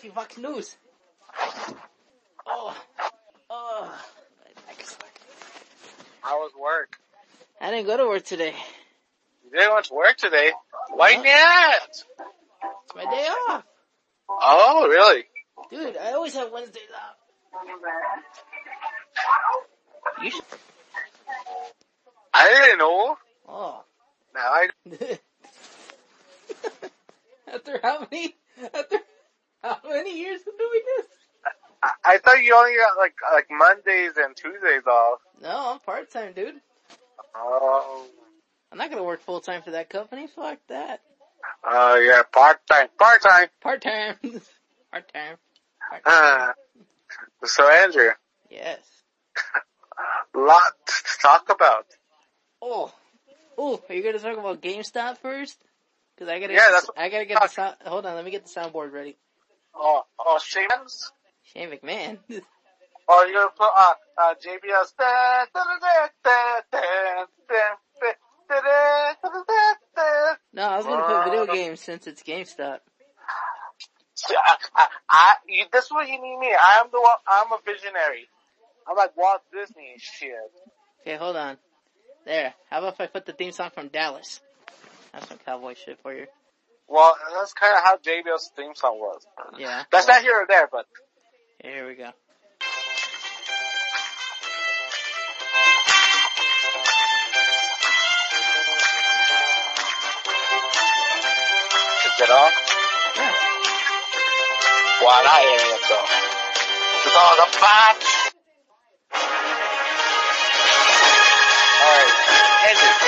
watching Fox News. Oh, oh, my neck is like- How was work? I didn't go to work today. You didn't want to work today. Why not? It's my day off. Oh, really? Dude, I always have Wednesdays off. You should, I didn't know. oh. Now I, after how many, after how many years of doing this? I, I thought you only got like, like Mondays and Tuesdays off. No, I'm part-time, dude. Oh. I'm not gonna work full-time for that company. Fuck that. Oh yeah, part time, part time. Part-time. part-time. Part-time. Uh, so Andrew, yes. lot to talk about. Oh, oh, are you gonna talk about GameStop first? Cause I gotta, Yeah, that's the, I gotta get the sound, hold on, let me get the soundboard ready. Oh, oh, Shane Shane McMahon. Are you gonna put uh, uh, JBS? No, I was gonna put video games since it's GameStop. I, I, I, you, this is what you need me. I'm the one, I'm a visionary. I'm like Walt Disney shit. Okay, hold on. There. How about if I put the theme song from Dallas? That's some cowboy shit for you. Well, that's kind of how JBL's theme song was. Yeah. That's well, not here or there, but Here we go. is it on? Yeah. Why not hearing it though? It's all the fun. Alright, Andrew.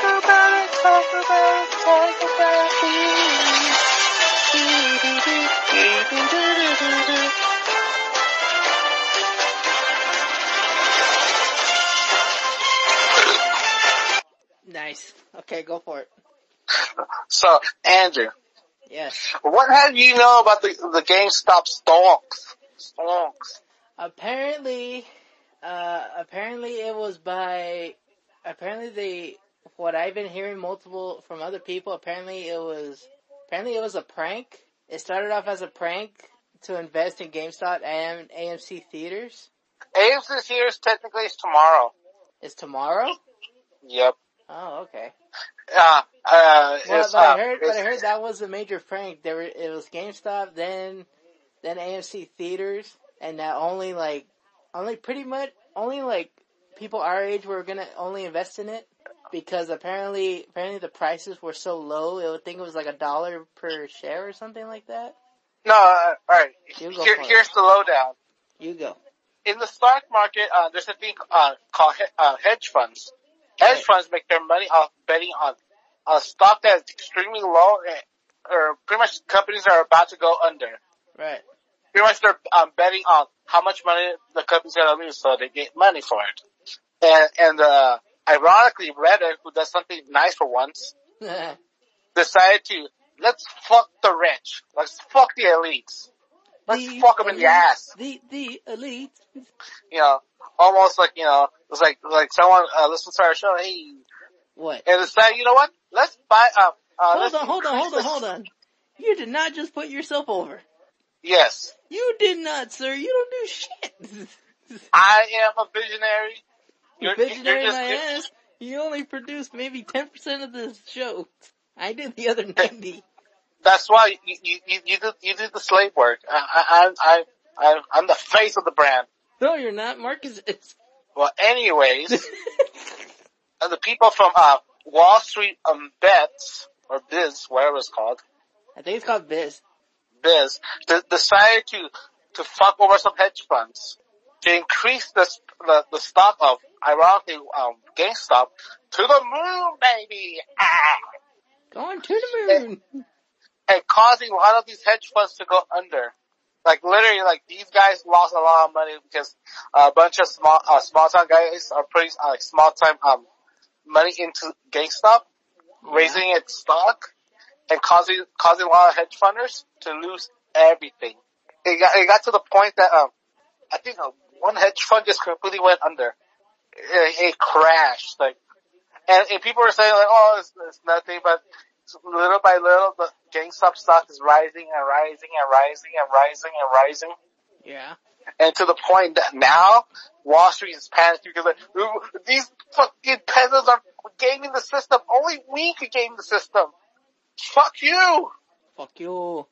Talk about it, talk about it, talk about it. Nice. Okay, go for it. So, Andrew, Yes. what have you know about the the GameStop stonks? Stonks. Apparently, uh, apparently it was by, apparently they, what I've been hearing multiple, from other people, apparently it was, apparently it was a prank. It started off as a prank to invest in GameStop and AMC theaters. AMC here is technically is tomorrow. It's tomorrow? Yep. Oh, okay. Uh, uh, Well, but I uh, heard, but I heard that was a major prank. There were, it was GameStop, then, then AMC theaters, and that only like, only pretty much, only like people our age were gonna only invest in it because apparently, apparently the prices were so low. It would think it was like a dollar per share or something like that. No, uh, alright. You go Here, for it. here's the lowdown. You go. In the stock market, uh, there's a thing, uh, called, uh, hedge funds. Hedge Right. funds make their money off betting on a stock that's extremely low, eh, or pretty much companies are about to go under. Right. Pretty much they're, um, betting on how much money the company's gonna lose so they get money for it. And, and, uh, ironically, Reddit, who does something nice for once, decided to, let's fuck the rich. Let's fuck the elites. Let's The fuck them in the ass. The, the elite. you know, almost like, you know, it's like, like someone, uh, listens to our show, hey, What? and decide, you know what? Let's buy, uh, uh, Hold let's on, hold on, hold on, hold on. You did not just put yourself over. Yes. You did not, sir. You don't do shit. I am a visionary. You're visionary you're my just- ass. You only produced maybe 10% of the show. I did the other 90. That's why you, you, you, did, you do the slave work. I, I, I, I, I'm the face of the brand. No, you're not. Marcus is. Well, anyways, uh, the people from, uh, Wall Street, um, Bets, or Biz, whatever it's called, I think it's called Biz. Biz, de- decided to, to fuck over some hedge funds to increase the, the, the stock of, ironically, um, GameStop to the moon, baby! Ah! Going to the moon. And causing a lot of these hedge funds to go under. Like literally, like these guys lost a lot of money because a bunch of small, uh, small time guys are putting uh, like small time, um, money into GameStop, raising its stock, and causing causing a lot of hedge funders to lose everything. It got it got to the point that um, I think one hedge fund just completely went under. It, it crashed, like, and, and people were saying like, oh, it's, it's nothing, but little by little, the GameStop stock is rising and rising and rising and rising and rising. Yeah. And to the point that now Wall Street is panicking because like, these fucking peasants are gaming the system. Only we could game the system. Fuck you. Fuck you.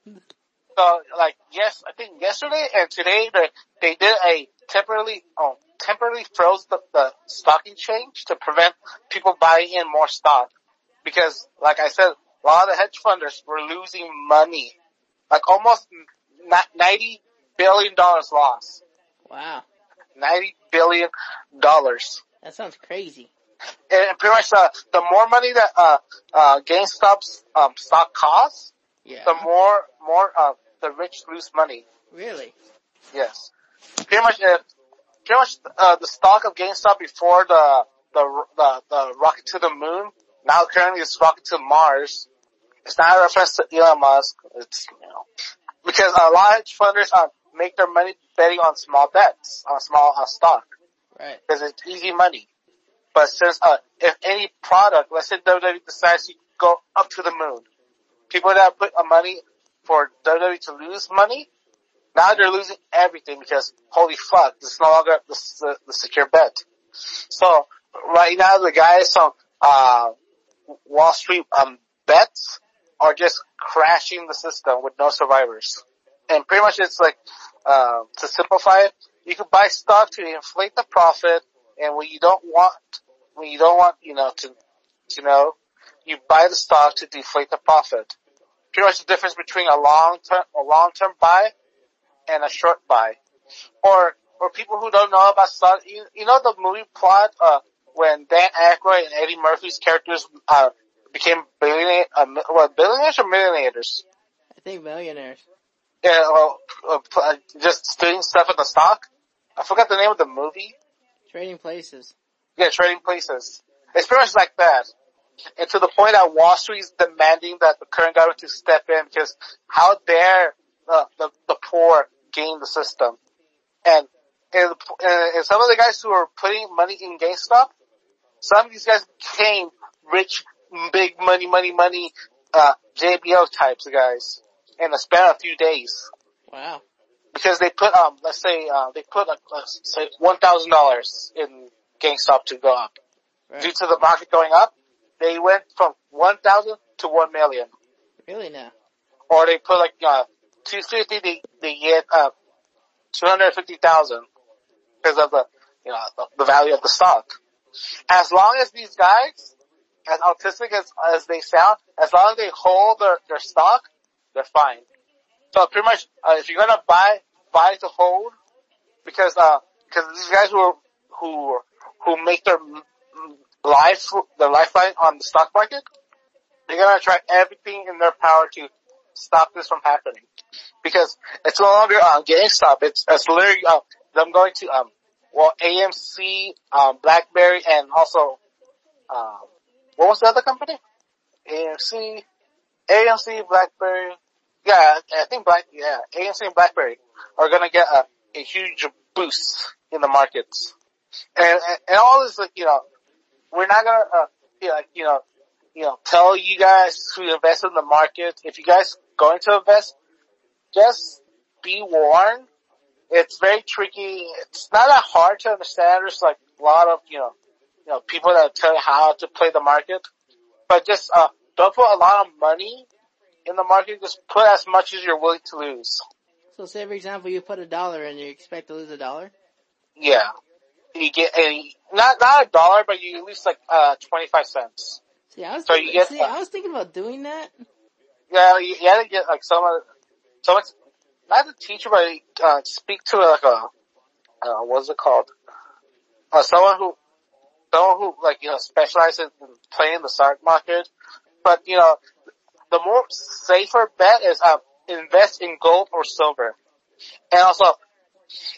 So like yes, I think yesterday and today they they did a temporarily um temporarily froze the, the stock exchange to prevent people buying in more stock because like I said, a lot of the hedge funders were losing money, like almost ninety billion dollars lost. Wow. Ninety billion dollars. That sounds crazy. And pretty much uh, the more money that uh, uh, GameStop's um, stock costs, yeah. the more more uh, the rich lose money. Really? Yes. Pretty much, uh, pretty much uh, the stock of GameStop before the the the, the rocket to the moon. Now currently it's rocket to Mars. It's not a reference to Elon Musk. It's you know because a lot of hedge funders uh, make their money betting on small bets, on small uh, stock. Right. Because it's easy money. But since uh, if any product, let's say WWE decides to go up to the moon, people that put money for WWE to lose money, now they're losing everything because holy fuck, this is no longer the, the, the secure bet. So right now the guys on uh, Wall Street um, bets are just crashing the system with no survivors. And pretty much it's like uh, to simplify it, you can buy stock to inflate the profit, and when you don't want, when you don't want, you know, to, to know, you buy the stock to deflate the profit. Pretty much the difference between a long term, a long term buy and a short buy. Or, or people who don't know about stock, you, you know the movie plot, uh, when Dan Aykroyd and Eddie Murphy's characters, uh, became billionaire, uh, what, billionaires or millionaires? I think millionaires. Yeah, well, uh, uh, just doing stuff in the stock. I forgot the name of the movie. Trading Places. Yeah, Trading Places. It's pretty much like that. And to the point that Wall Street is demanding that the current government to step in because how dare the, the, the poor gain the system. And, and, and some of the guys who are putting money in GameStop, some of these guys became rich, big money, money, money, uh, JBO types of guys in a span of a few days. Wow. Because they put, um, let's say, uh, they put, like, let's say $1,000 in GameStop to go up. Right. Due to the market going up, they went from 1,000 to 1 million. Really now? Or they put like, uh, 250, they, they get, uh, 250,000 because of the, you know, the, the value of the stock. As long as these guys, as autistic as, as they sound, as long as they hold their, their stock, they're fine. So pretty much, uh, if you're gonna buy, buy to hold, because, uh, because these guys who are, who, who make their life, their lifeline on the stock market, they're gonna try everything in their power to stop this from happening. Because it's no longer, uh, GameStop, it's, it's literally, um, I'm going to, um, well, AMC, um, BlackBerry, and also, um, what was the other company? AMC, AMC, BlackBerry, yeah, I think Black, yeah, AMC and BlackBerry are gonna get a, a huge boost in the markets. And, and, and all this, like, you know, we're not gonna, uh, like, you know, you know, tell you guys to invest in the market. If you guys going to invest, just be warned. It's very tricky. It's not that hard to understand. There's like a lot of, you know, you know, people that tell you how to play the market. But just, uh, don't put a lot of money in the market. Just put as much as you're willing to lose. So say for example you put a dollar and you expect to lose a dollar? Yeah. You get, a, not, not a dollar, but you lose like, uh, 25 cents. See, I was, So thinking, you get see, the- I was thinking about doing that. Yeah, you, you had to get like someone, someone, not a teacher, but uh, speak to like a, uh, what's it called? Uh, someone who, someone who like you know specializes in playing the stock market. But you know, the more safer bet is um invest in gold or silver, and also,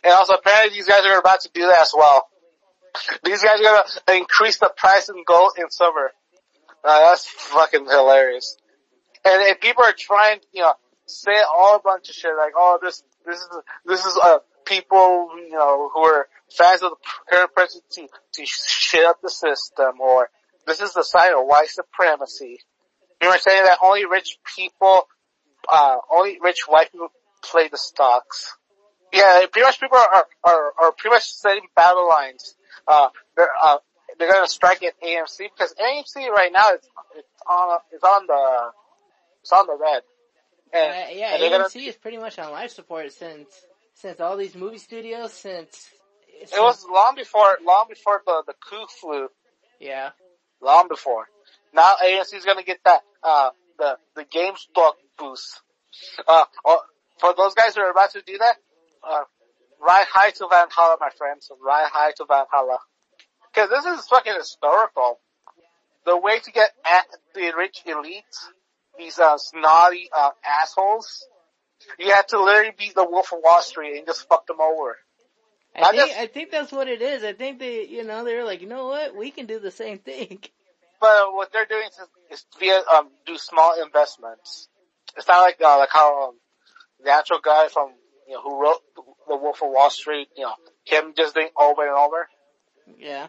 and also apparently these guys are about to do that as well. These guys are gonna increase the price in gold and silver. Uh, that's fucking hilarious. and, and people are trying, you know, say all a bunch of shit like, oh, this, this is, this is, uh, people, you know, who are fans of the current presidency to shit up the system, or this is the sign of white supremacy. You were saying that only rich people, uh, only rich white people play the stocks. Yeah, pretty much people are, are, are pretty much setting battle lines. Uh, they're, uh, they're gonna strike at AMC because AMC right now is, it's on, it's on the, it's on the red. And, yeah, and AMC is pretty much on life support since, since all these movie studios, since, since it was long before, long before the, the coup flu. Yeah. Long before. Now AMC is gonna get that, uh, the, the GameStop boost. Uh, for those guys who are about to do that, uh, ride high to Valhalla, my friends. Ride high to Valhalla. Cause this is fucking historical. The way to get at the rich elite, these, uh, snotty, uh, assholes, you have to literally be the Wolf of Wall Street and just fuck them over. I think, just, I think that's what it is. I think they, you know, they're like, you know what? We can do the same thing. But what they're doing is, is via, um, do small investments. It's not like, uh, like how, um, the actual guy from, you know, who wrote The Wolf of Wall Street, you know, him just doing over and over. Yeah.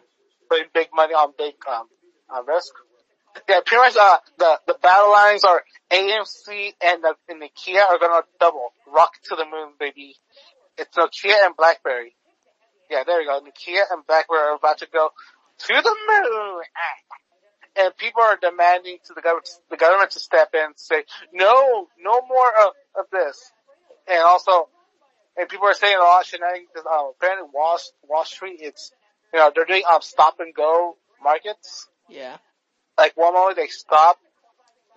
Putting big money on big, um, on risk. Yeah, pretty much, uh, the, the battle lines are AMC and the, and the Kia are gonna double. Rock to the moon, baby. It's Nokia and Blackberry. Yeah, there you go. Nokia and Blackberry are about to go to the moon. And people are demanding to the government, the government to step in and say, no, no more of, of this and also, and people are saying a lot of shenanigans. Uh, apparently, Wall Wall Street, it's you know they're doing um stop and go markets. Yeah. Like one moment they stop.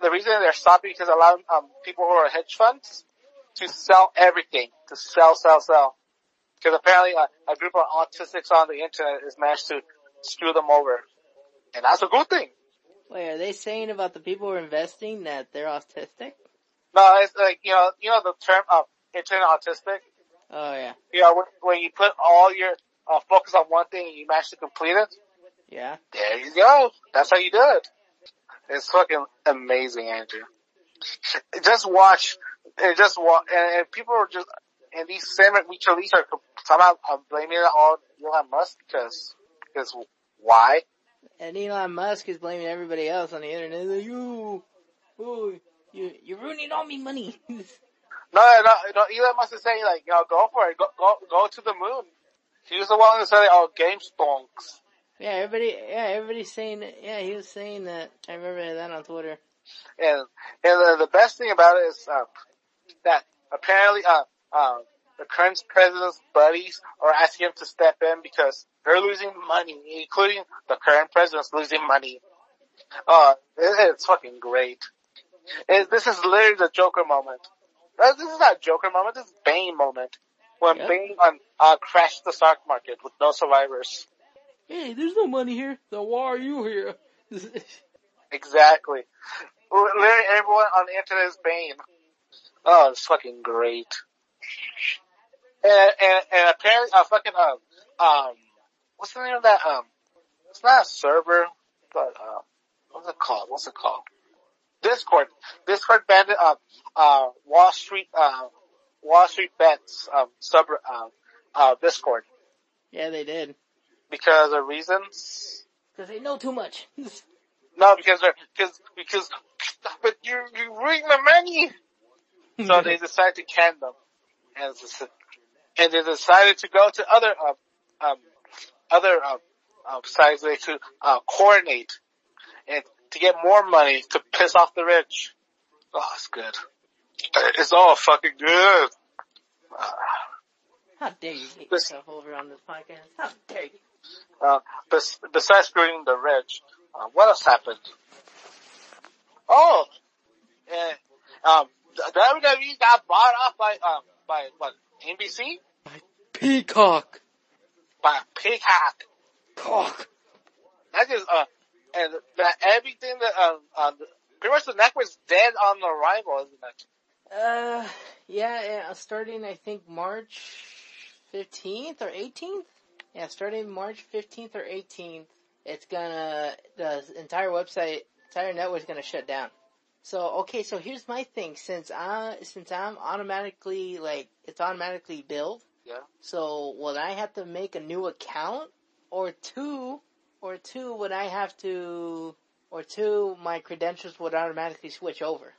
The reason they're stopping because allowing um people who are hedge funds to sell everything, to sell, sell, sell. Because apparently a, a group of autistics on the internet has managed to screw them over, and that's a good thing. Wait, are they saying about the people who are investing that they're autistic? No, it's like you know, you know the term of internet autistic. Oh yeah. You know, when, when you put all your uh, focus on one thing and you manage to complete it. Yeah. There you go. That's how you do it. It's fucking amazing, Andrew. Just watch, and just watch, and, and people are just, and these same which release are somehow I'm blaming it on Elon Musk because, because why? And Elon Musk is blaming everybody else on the internet. Like, you, oh, you, you're ruining all me money. No, no, no, Elon Musk is saying like, you know, go for it, go, go, go to the moon. He was the one who said, oh, game stonks. Yeah, everybody, yeah, everybody's saying, yeah, he was saying that. I remember that on Twitter. And, and the, the best thing about it is, uh, that apparently, uh, uh, the current president's buddies are asking him to step in because they're losing money, including the current president's losing money. Uh, it, it's fucking great. It, this is literally the Joker moment. Uh, this is not Joker moment. This is Bane moment. When yep. Bane um, uh, crashed the stock market with no survivors. Hey, there's no money here. So why are you here? exactly. Literally everyone on the internet is Bane. Oh, it's fucking great. And, and, and apparently, uh, fucking, um, um, what's the name of that, um, it's not a server, but, um, what's it called? What's it called? Discord. Discord banned uh, uh, Wall Street uh, Wall Street bets um, sub uh, uh, Discord. Yeah, they did. Because of reasons. Because they know too much. no, because they're because because but you you ruin the money. so they decided to can them, and and they decided to go to other um, um other um, um sites they could uh, coordinate and to get more money to piss off the rich. Oh, it's good. It's all fucking good. Uh, How dare you get yourself over on this podcast? How dare you? Uh, besides screwing the rich, uh, what else happened? Oh, and, um, WWE got bought off by, um, by what, NBC? By Peacock. By Peacock. Cock. That is, uh, and that everything that um, uh, pretty much the network was dead on the arrival, isn't it? Uh, yeah, yeah, starting I think March fifteenth or eighteenth. Yeah, starting March fifteenth or eighteenth, it's gonna the entire website, entire network's gonna shut down. So okay, so here's my thing. Since I since I'm automatically like it's automatically billed. Yeah. So would I have to make a new account, or two, or two would I have to, or two my credentials would automatically switch over?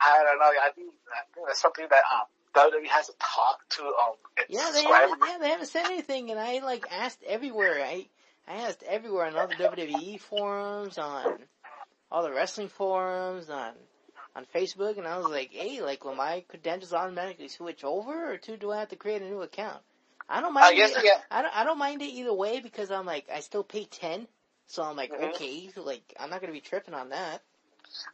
I don't know. I think, I think that's something that um WWE has to talk to um Yeah, they subscribers. haven't. Yeah, they haven't said anything, and I like asked everywhere. I I asked everywhere on all the WWE forums, on all the wrestling forums, on on Facebook, and I was like, hey, like, will my credentials automatically switch over, or two, do I have to create a new account? I don't mind. I guess, it, yeah. I don't. I don't mind it either way because I'm like, I still pay ten, so I'm like, Mhm. okay, like, I'm not gonna be tripping on that.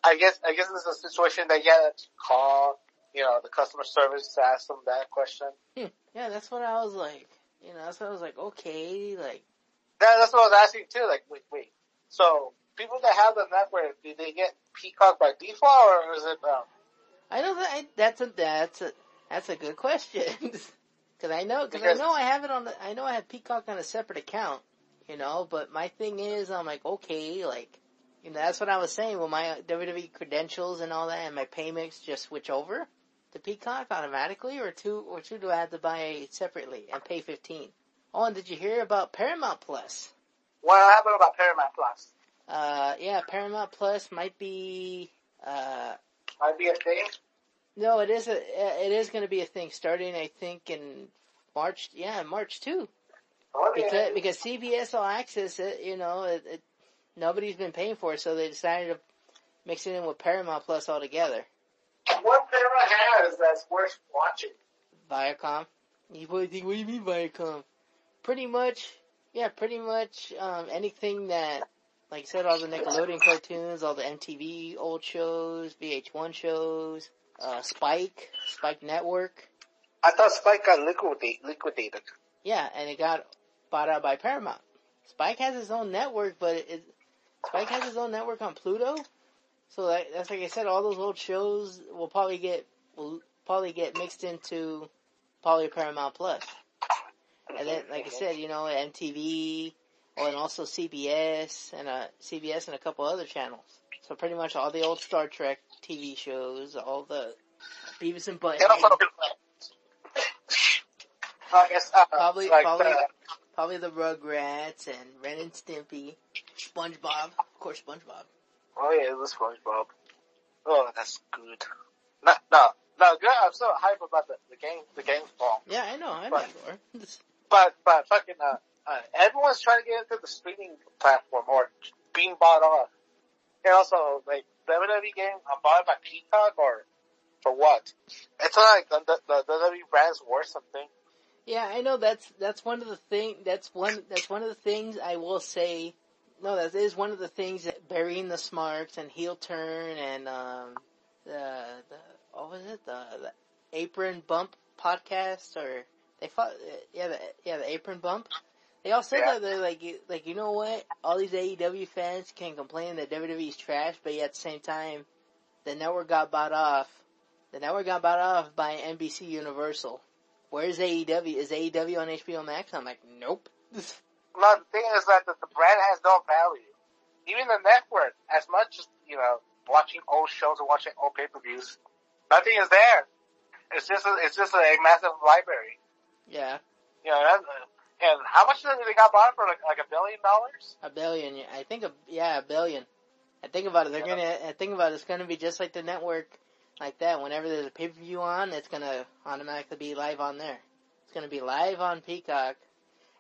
I guess I guess this is a situation that to call, you know, the customer service to ask them that question. Hmm. Yeah, that's what I was like. You know, that's what I was like. Okay, like, That, that's what I was asking too. Like, wait, wait. So people that have the network, do they get Peacock by default, or is it? Um, I know that I, that's a that's a that's a good question because I know because I know I have it on the I know I have Peacock on a separate account, you know. But my thing is, I'm like, okay, like, you know, that's what I was saying. Will my WWE credentials and all that and my payments just switch over to Peacock automatically, or two or two do I have to buy separately and pay fifteen? Oh, and did you hear about Paramount Plus? what happened about Paramount Plus? Uh, yeah, Paramount Plus might be uh Might be a thing. No, it is a, it is going to be a thing starting, I think, in March. Yeah, March too. Okay. Because because CBS All Access, it, you know, it, it, nobody's been paying for it, so they decided to mix it in with Paramount Plus altogether. What Paramount has that's worth watching? Viacom. You probably think, what do you mean Viacom? Pretty much, yeah, pretty much um, anything that, like I said, all the Nickelodeon cartoons, all the MTV old shows, VH1 shows, uh, Spike, Spike Network. I thought Spike got liquidate, liquidated. Yeah, and it got bought out by Paramount. Spike has his own network, but it, it Spike has his own network on Pluto. So that, that's like I said, all those old shows will probably get will probably get mixed into probably Paramount Plus. And then, like I said, you know, MTV, oh, and also CBS and uh CBS and a couple other channels. So pretty much all the old Star Trek TV shows, all the Beavis and Butthead, I guess, uh, Probably- like probably- the- probably the Rugrats and Ren and Stimpy, SpongeBob, of course SpongeBob. Oh yeah, it the SpongeBob. Oh, that's good. No, no, no, good. I'm so hype about the, the game, the game's fall. Yeah, I know, I know. Right. you. But, but fucking, uh, uh, everyone's trying to get into the streaming platform or being bought off. And also, like, WWE game, I'm bought by Peacock or for what? It's not like the, the, the WWE brand's worth something. Yeah, I know that's that's one of the thing that's one that's one of the things I will say. No, that is one of the things that burying the smarts and heel turn and um the the what was it the, the apron bump podcast or they fought yeah the yeah the apron bump. They all said Yeah. that they're like you- like you know what all these AEW fans can complain that WWE's trash, but yet at the same time the network got bought off. The network got bought off by NBC Universal. Where's AEW? Is AEW on HBO Max? I'm like, nope. No, the thing is that the, the brand has no value. Even the network, as much as, you know, watching old shows and watching old pay-per-views, nothing is there. It's just a, it's just a massive library. yeah, You know, that, uh, and how much did they got bought for? Like, like a billion dollars? a billion. yeah, I think a yeah a billion. I think about it. They're Yeah. gonna. I think about it. It's gonna be just like the network, like that. Whenever there's a pay per view on, it's gonna automatically be live on there. It's gonna be live on Peacock,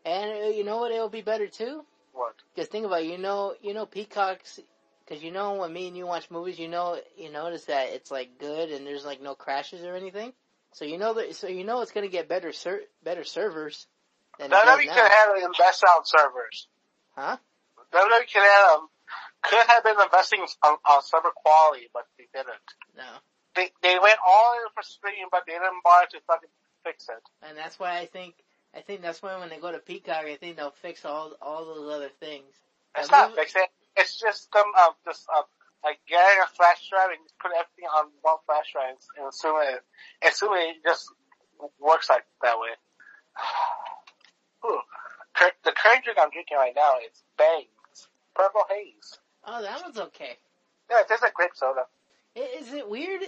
and uh, you know what? It'll be better too. What? Because think about it, you know, you know Peacock's, because you know when me and you watch movies, you know, you notice that it's like good and there's like no crashes or anything. So you know that, so you know it's gonna get better ser- better servers than WWE could have invest on servers. Huh? WWE could have, um, could have been investing on, on server quality, but they didn't. No. They, they went all in for streaming, but they didn't bother to fucking fix it. And that's why I think, I think that's why when they go to Peacock, I think they'll fix all, all those other things. It's not fixing. It's just them, um, just, um, like getting a flash drive and just put everything on one flash drive and assuming it, assuming it just works like that way. Ooh. The current drink I'm drinking right now is Bang. Purple Haze. Oh, that one's okay. Yeah, it tastes like grape soda. Is it weird?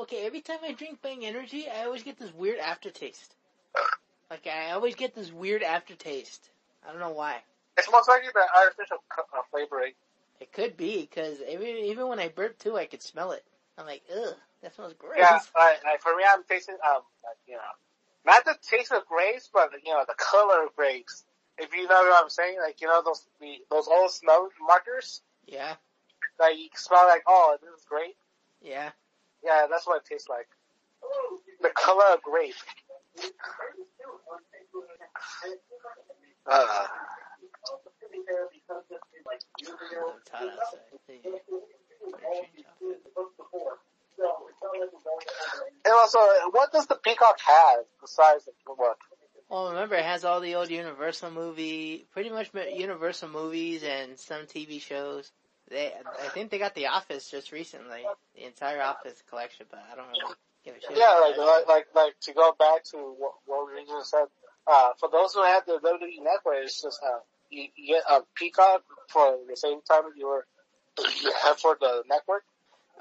Okay, every time I drink Bang Energy, I always get this weird aftertaste. Like I always get this weird aftertaste. I don't know why. It's most likely the artificial uh, flavoring. It could be because even even when I burp too, I could smell it. I'm like, ugh, that smells gross. Yeah, like, like for me, I'm tasting um, like, you know, not the taste of grapes, but you know, the color of grapes. If you know what I'm saying, like you know those the, those old smell markers. Yeah. Like you smell like, oh, this is grape. Yeah. Yeah, that's what it tastes like. The color of grape. Uh. And also, what does the Peacock have besides what? Well, remember it has all the old Universal movie, pretty much Universal movies and some TV shows. They, I think they got The Office just recently, the entire Office collection, but I don't shit. Yeah, like, like, like, like, to go back to what, what we just said, uh, for those who have the WWE network, it's just, uh, you, you get a Peacock for the same time you were, you have for the network.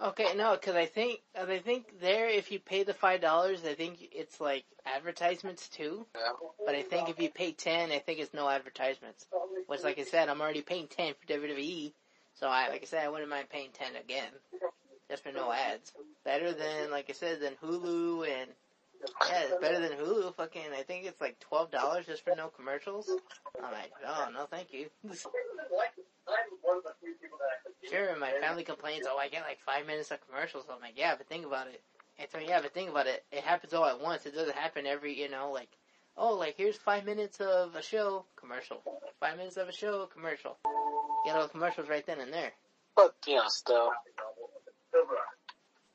Okay, no, because I think I think there, if you pay the five dollars, I think it's like advertisements too. Yeah. But I think if you pay ten, I think it's no advertisements. Which, like I said, I'm already paying ten for WWE, so I, like I said, I wouldn't mind paying ten again, just for no ads. Better than, like I said, than Hulu and yeah, it's better than Hulu. Fucking, I think it's like twelve dollars just for no commercials. I'm like, oh no, thank you. Sure, my family complains, oh, I get like five minutes of commercials. I'm like, yeah, but think about it. It's like, yeah, but think about it. It happens all at once. It doesn't happen every, you know, like, oh, like here's five minutes of a show, commercial. Five minutes of a show, commercial. Get all the commercials right then and there. But, you know, still.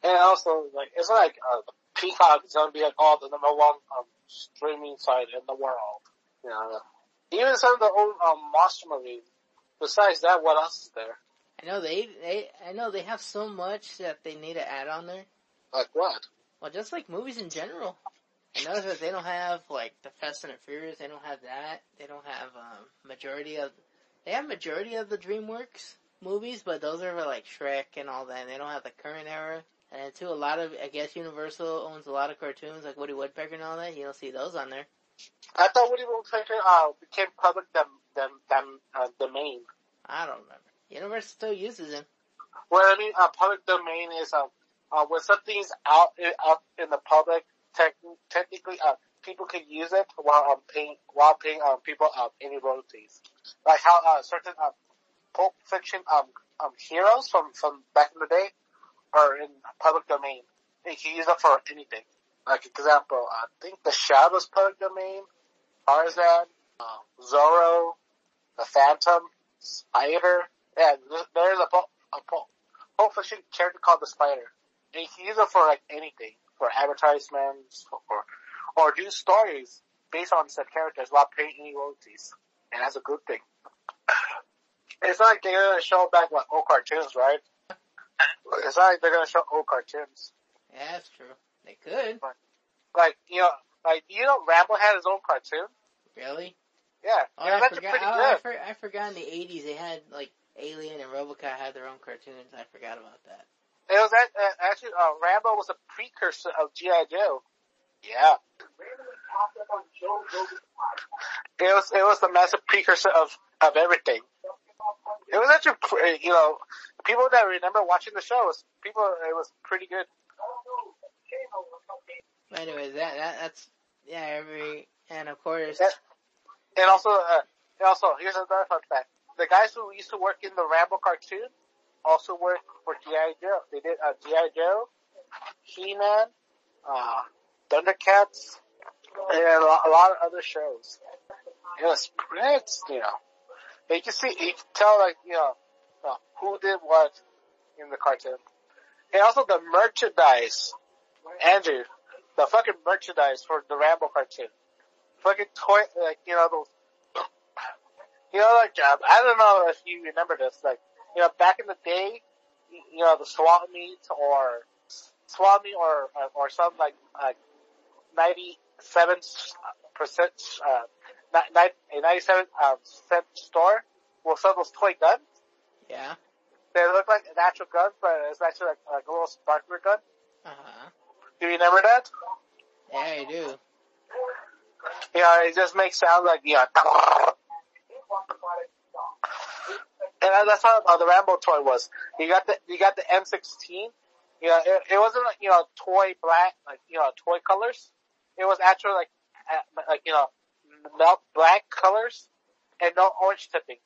And also, like, it's like, uh, Peacock is gonna be like, all the number one, um, streaming site in the world. You know, even some of the old, um, monster movies. Besides that, what else is there? I know they, they, I know they have so much that they need to add on there. Like what? Well, just like movies in general. I noticed that they don't have like the Fast and the Furious. They don't have that. They don't have um, majority of. They have majority of the DreamWorks movies, but those are like Shrek and all that. And they don't have the current era. And too, a lot of I guess Universal owns a lot of cartoons like Woody Woodpecker and all that. You don't see those on there. I thought Woody Woodpecker uh, became public them them them uh, domain. I don't remember. Universal still uses him. Well, I mean, uh, public domain is uh, uh, when something's out out in the public, te- technically, uh, people can use it while um, paying while paying um, people um, any royalties. Like how uh, certain um, Pulp Fiction um, um, heroes from from back in the day are in public domain. You can use it for anything. Like example, I think the Shadow's public domain, Tarzan, uh, Zorro, the Phantom, Spider. Yeah, there's a Pulp, a Pulp, Pulp Fiction character called the Spider. And you can use it for like anything, for advertisements, or or do stories based on said characters without paying any royalties. And that's a good thing. It's not like they're gonna show back like old cartoons, right? It's not like they're gonna show old cartoons. Yeah, that's true. They could. but Like, you know, like, you know Rambo had his own cartoon? Really? Yeah. Oh, yeah, I that's forgot. pretty Oh, good. I, for, I forgot in the '80s they had like Alien and RoboCop had their own cartoons. I forgot about that. It was act- uh, actually, uh, Rambo was a precursor of G.I. Joe. Yeah. It was, it was the massive precursor of, of everything. It was actually, pre- you know, people that remember watching the show, was people, it was pretty good. But anyways, that, that that's yeah. Every and of course, Yeah. And also, uh, and also, here's another fun fact. The guys who used to work in the Rambo cartoon also worked for G.I. Joe. They did, uh, G.I. Joe, He-Man, uh, Thundercats, and a lot, a lot of other shows. It was pretty, you know. You can see, you can tell like, you know, uh, who did what in the cartoon. And also the merchandise. Andrew, the fucking merchandise for the Rambo cartoon. Fucking toy, like, you know, those, you know, like, uh, I don't know if you remember this, like, you know, back in the day, you know, the swap meet or swap meet or, uh, or some like, like, 97 percent, uh, ni- ni- a 97 um, cent store will sell those toy guns. yeah. they look like an actual gun, but it's actually like, like a little sparkler gun. Uh huh. Do you remember that? Yeah, I do. You know, it just makes sound like, you know, and that's how uh, the Rambo toy was. You got the, you got the M16. You know, it, it wasn't like, you know, toy black, like, you know, toy colors. It was actually like, uh, like, you know, melt black colors and no orange tipping.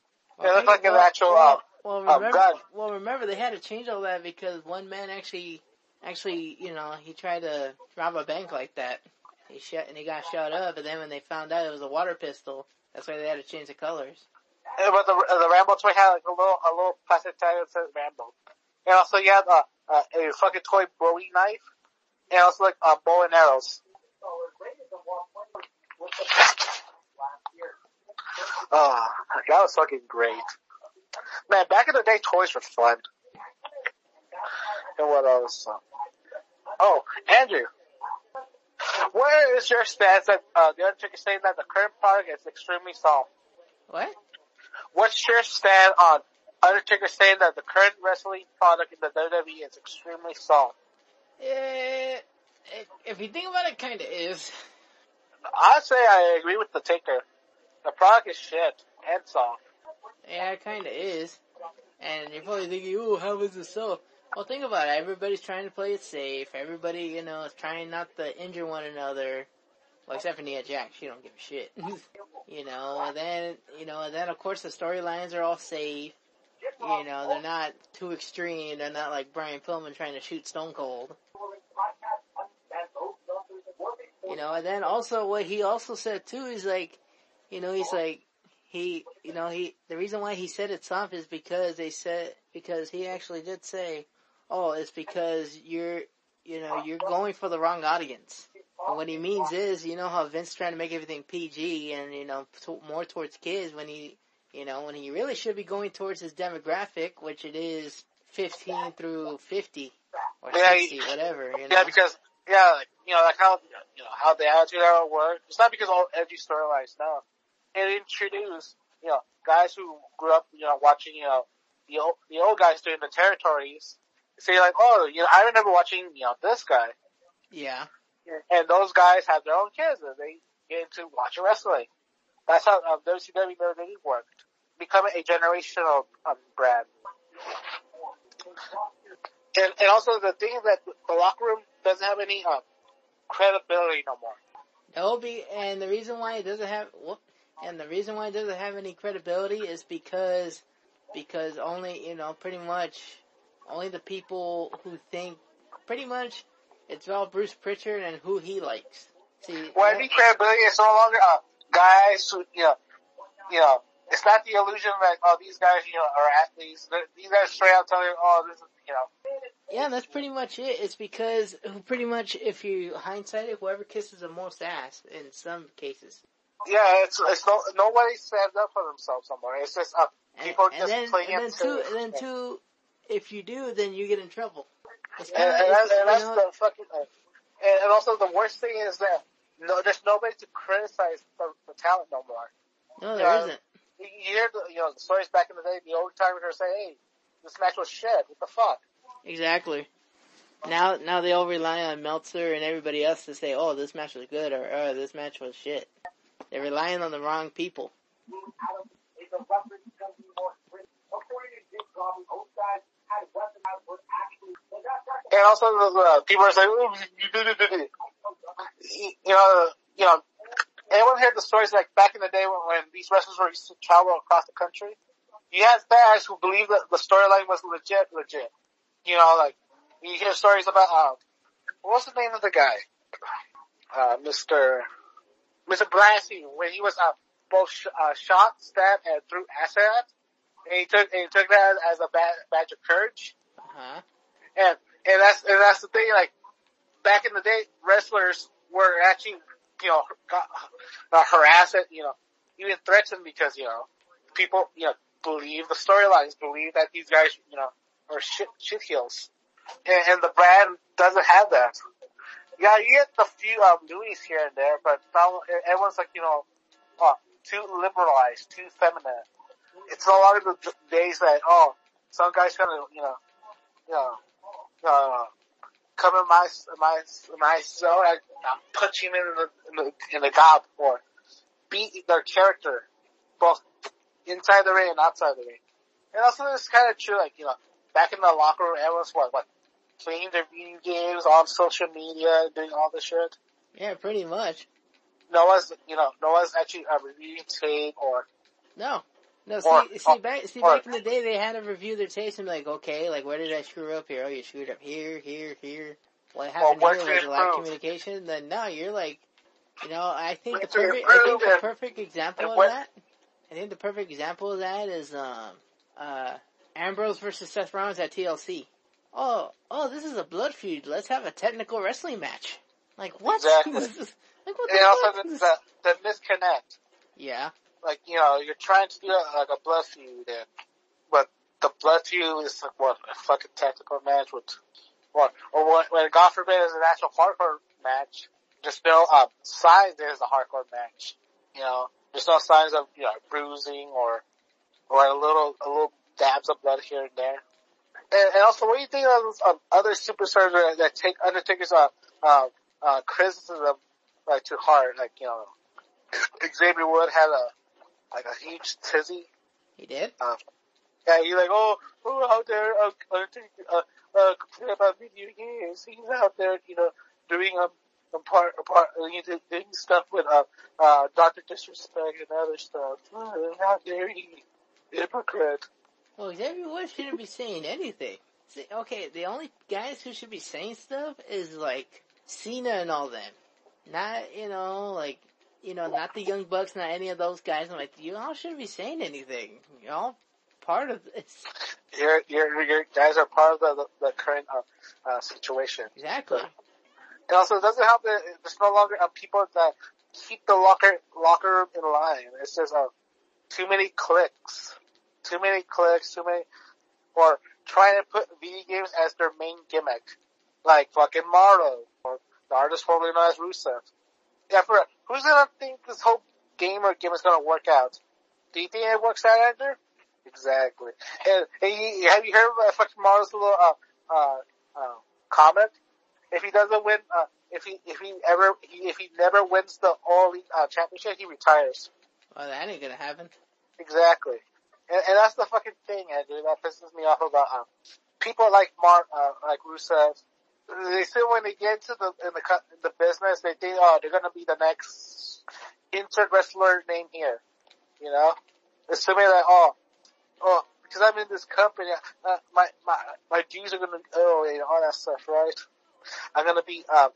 It looked like an actual, well, uh, well, um, remember, gun. well, remember they had to change all that because one man actually, actually, you know, he tried to rob a bank like that. He shot and he got shot up, and then when they found out it was a water pistol, that's why they had to change the colors. Uh, But the, the Rambo toy had like a little, a little plastic tag that said Rambo. And also you had, uh, uh, a fucking toy Bowie knife. And also like, uh, bow and arrows. Oh, that was fucking great. Man, back in the day, toys were fun. And what else? Oh, Andrew. Where is your stance that, uh, the Undertaker saying that the current product is extremely soft? What? What's your stand on Undertaker saying that the current wrestling product in the WWE is extremely soft? Eh, if, if you think about it, kind of is. I'd say I agree with the Taker. The product is shit and soft. Yeah, it kind of is. And you're probably thinking, oh, how is this so? Well, think about it. Everybody's trying to play it safe. Everybody, you know, is trying not to injure one another. Well, except for Nia Jax, she don't give a shit. you know, and then, you know, and then of course the storylines are all safe. You know, they're not too extreme. They're not like Brian Pillman trying to shoot Stone Cold. You know, and then also what he also said too is like, you know, he's like, he, you know, he, the reason why he said it's soft is because they said, because he actually did say, oh, it's because you're, you know, you're going for the wrong audience. And what he means is, you know how Vince trying to make everything PG and, you know, to, more towards kids when he, you know, when he really should be going towards his demographic, which it is 15 through 50 or Yeah, 60, whatever, you know. Yeah, because yeah, like, you know, like how you know how the Attitude Era worked. It's not because all edgy storylines. No, it introduce you know guys who grew up you know watching you know the old, the old guys doing the territories. Say like, oh, you know, I remember watching you know this guy, yeah. and those guys have their own kids and they get into watching wrestling. That's how um, WCW WWE worked. Become a generational um, brand. And, and also the thing is that the locker room doesn't have any um, credibility no more. No, be and the reason why it doesn't have whoop, and the reason why it doesn't have any credibility is because because only you know pretty much only the people who think pretty much it's all Bruce Pritchard and who he likes. See, Well, any credibility is no longer uh, guys who you know, you know. It's not the illusion that oh these guys you know are athletes. They're- These guys straight out tell you oh this is you know yeah, that's pretty much it. It's because pretty much if you hindsight it, whoever kisses the most ass in some cases. Yeah it's it's no nobody stands up for themselves anymore. It's just uh, people and just then, playing and then two, and then two, if you do, then you get in trouble. And, and, that's, and that's the fucking, uh, and, and also the worst thing is that no, there's nobody to criticize the, the talent no more. no, there uh, isn't. You hear the, you know, the stories back in the day, the old timers are saying, hey, this match was shit, what the fuck? Exactly. Now, now they all rely on Meltzer and everybody else to say, "Oh, this match was good," or "Oh, this match was shit." They're relying on the wrong people. And also the, the people are saying, "Ooh, you you know, you know, anyone heard the stories like back in the day when, when these wrestlers were used to travel across the country? You had fans who believed that the storyline was legit, legit. You know, like, you hear stories about, uh, what was the name of the guy? Uh, Mr. Mr. Blassie, when he was, uh, both sh- uh, shot, stabbed, and threw acid at, and he took, and he took that as a bad, badge of courage. Uh-huh. And and that's and that's the thing. Like back in the day, wrestlers were actually you know got, uh, harassed, you know, even threatened because you know people you know believe the storylines, believe that these guys you know are shit shit heels, and, and the brand doesn't have that. Yeah, you get the few um, Louis here and there, but now everyone's like you know, uh, too liberalized, too feminine. It's no longer the days that oh some guy's gonna, you know, you know, uh, come in my, my, my zone and I'm in the, in the, in the gob or beat their character both inside the ring and outside the ring. And also it's kind of true, like, you know, back in the locker room, everyone's what, what, playing their video games on social media, doing all this shit. Yeah, pretty much. No one's, you know, no one's actually uh, reviewing tape or. No. No, see, or, see, or, back, see, or, back in the day, they had to review their tapes and be like, okay, like, where did I screw up here? Oh, you screwed up here, here, here. What happened well, here? Was a lack of communication? Then no, you're like, you know, I think the perfect, I think the perfect example of that, I think the perfect example of that is, um, uh, Ambrose versus Seth Rollins at TLC. Oh, oh, this is a blood feud. Let's have a technical wrestling match. Like what? Exactly. like what? And also the, the, the misconnect. Yeah. Like you know, you're trying to do like a blood feud, and but the blood feud is like what a fucking tactical match with what, or when, when God forbid is an actual hardcore match, just no um, signs there's a hardcore match. You know, there's no signs of you know bruising or or a little a little dabs of blood here and there. And, and also, what do you think of, of other superstars that, that take Undertaker's uh, uh, uh, criticism like too hard? Like you know, Xavier Wood had a like a huge tizzy. He did. Um, yeah, he's like, oh, oh, out there, uh, Undertaker, uh, uh, complain about video games. He's out there, you know, doing um, um part, part, uh, doing stuff with uh, uh, Doctor Disrespect and other stuff. Oh, how dare he, hypocrite. Well, Xavier Woods shouldn't be saying anything. See, okay, the only guys who should be saying stuff is like Cena and all them. Not, you know, like, you know, not the Young Bucks, not any of those guys. I'm like, you all shouldn't be saying anything. You all part of this. Your, your, your guys are part of the, the, current, uh, uh, situation. Exactly. And also, it doesn't help that there's no longer uh, people that keep the locker, locker room in line. It's just, uh, too many clicks too many clicks, too many, or trying to put video games as their main gimmick, like fucking Miro or the artist formerly known as Rusev. Yeah, for who's gonna think this whole game or gimmick is gonna work out? Do you think it works out, Andrew? Exactly. And, and you, have you heard uh, fucking Miro's little uh, uh, uh, comment? If he doesn't win, uh, if he if he ever he, if he never wins the All Elite uh, Championship, he retires. Well, that ain't gonna happen. Exactly. And, and that's the fucking thing, Andrew. That pisses me off about um, people like Mark, uh, like Rusev. They say when they get into the in the in the business, they think, oh, they're gonna be the next insert wrestler name here. You know, assuming that oh, oh, because I'm in this company, uh, my my my dues are gonna oh, and all that stuff, right? I'm gonna be um,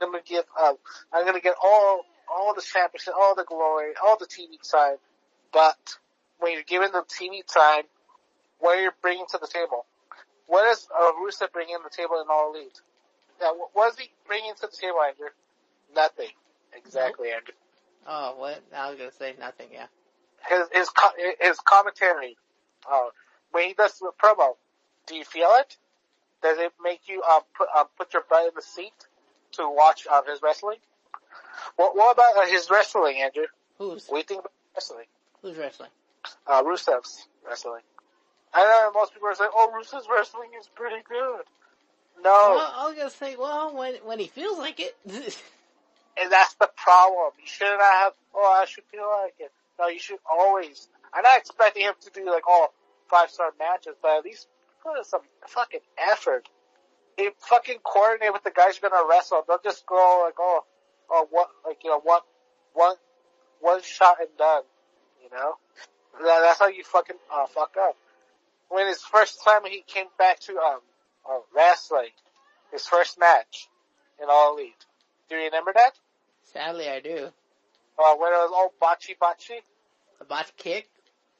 I'm gonna give um, I'm gonna get all all the championship, all the glory, all the TV time, but when you're given the TV time, what are you bringing to the table? What is uh, Rusev bringing to the table in All Elite? Yeah, what is he bringing to the table, Andrew? Nothing. Exactly, Andrew. Oh, what? I was gonna say nothing. Yeah. His his his commentary. Uh, when he does the promo, do you feel it? Does it make you uh, put uh, put your butt in the seat to watch uh, his wrestling? What what about uh, his wrestling, Andrew? Who's? What do you think about wrestling? Who's wrestling? Uh, Rusev's wrestling. I know most people are saying, "Oh, Rusev's wrestling is pretty good." No, well, I was gonna say, well, when when he feels like it, and that's the problem. You should not have. Oh, I should feel like it. No, you should always. I'm not expecting him to do like all five star matches, but at least put in some fucking effort. It fucking coordinate with the guys you're gonna wrestle. Don't just go like, oh, oh, what, like you know, one, one, one shot and done. You know. That, that's how you fucking uh, fuck up. When his first time he came back to um uh, wrestling, his first match in All Elite. Do you remember that? Sadly, I do. Uh, when it was all botchy botchy. A botch kick.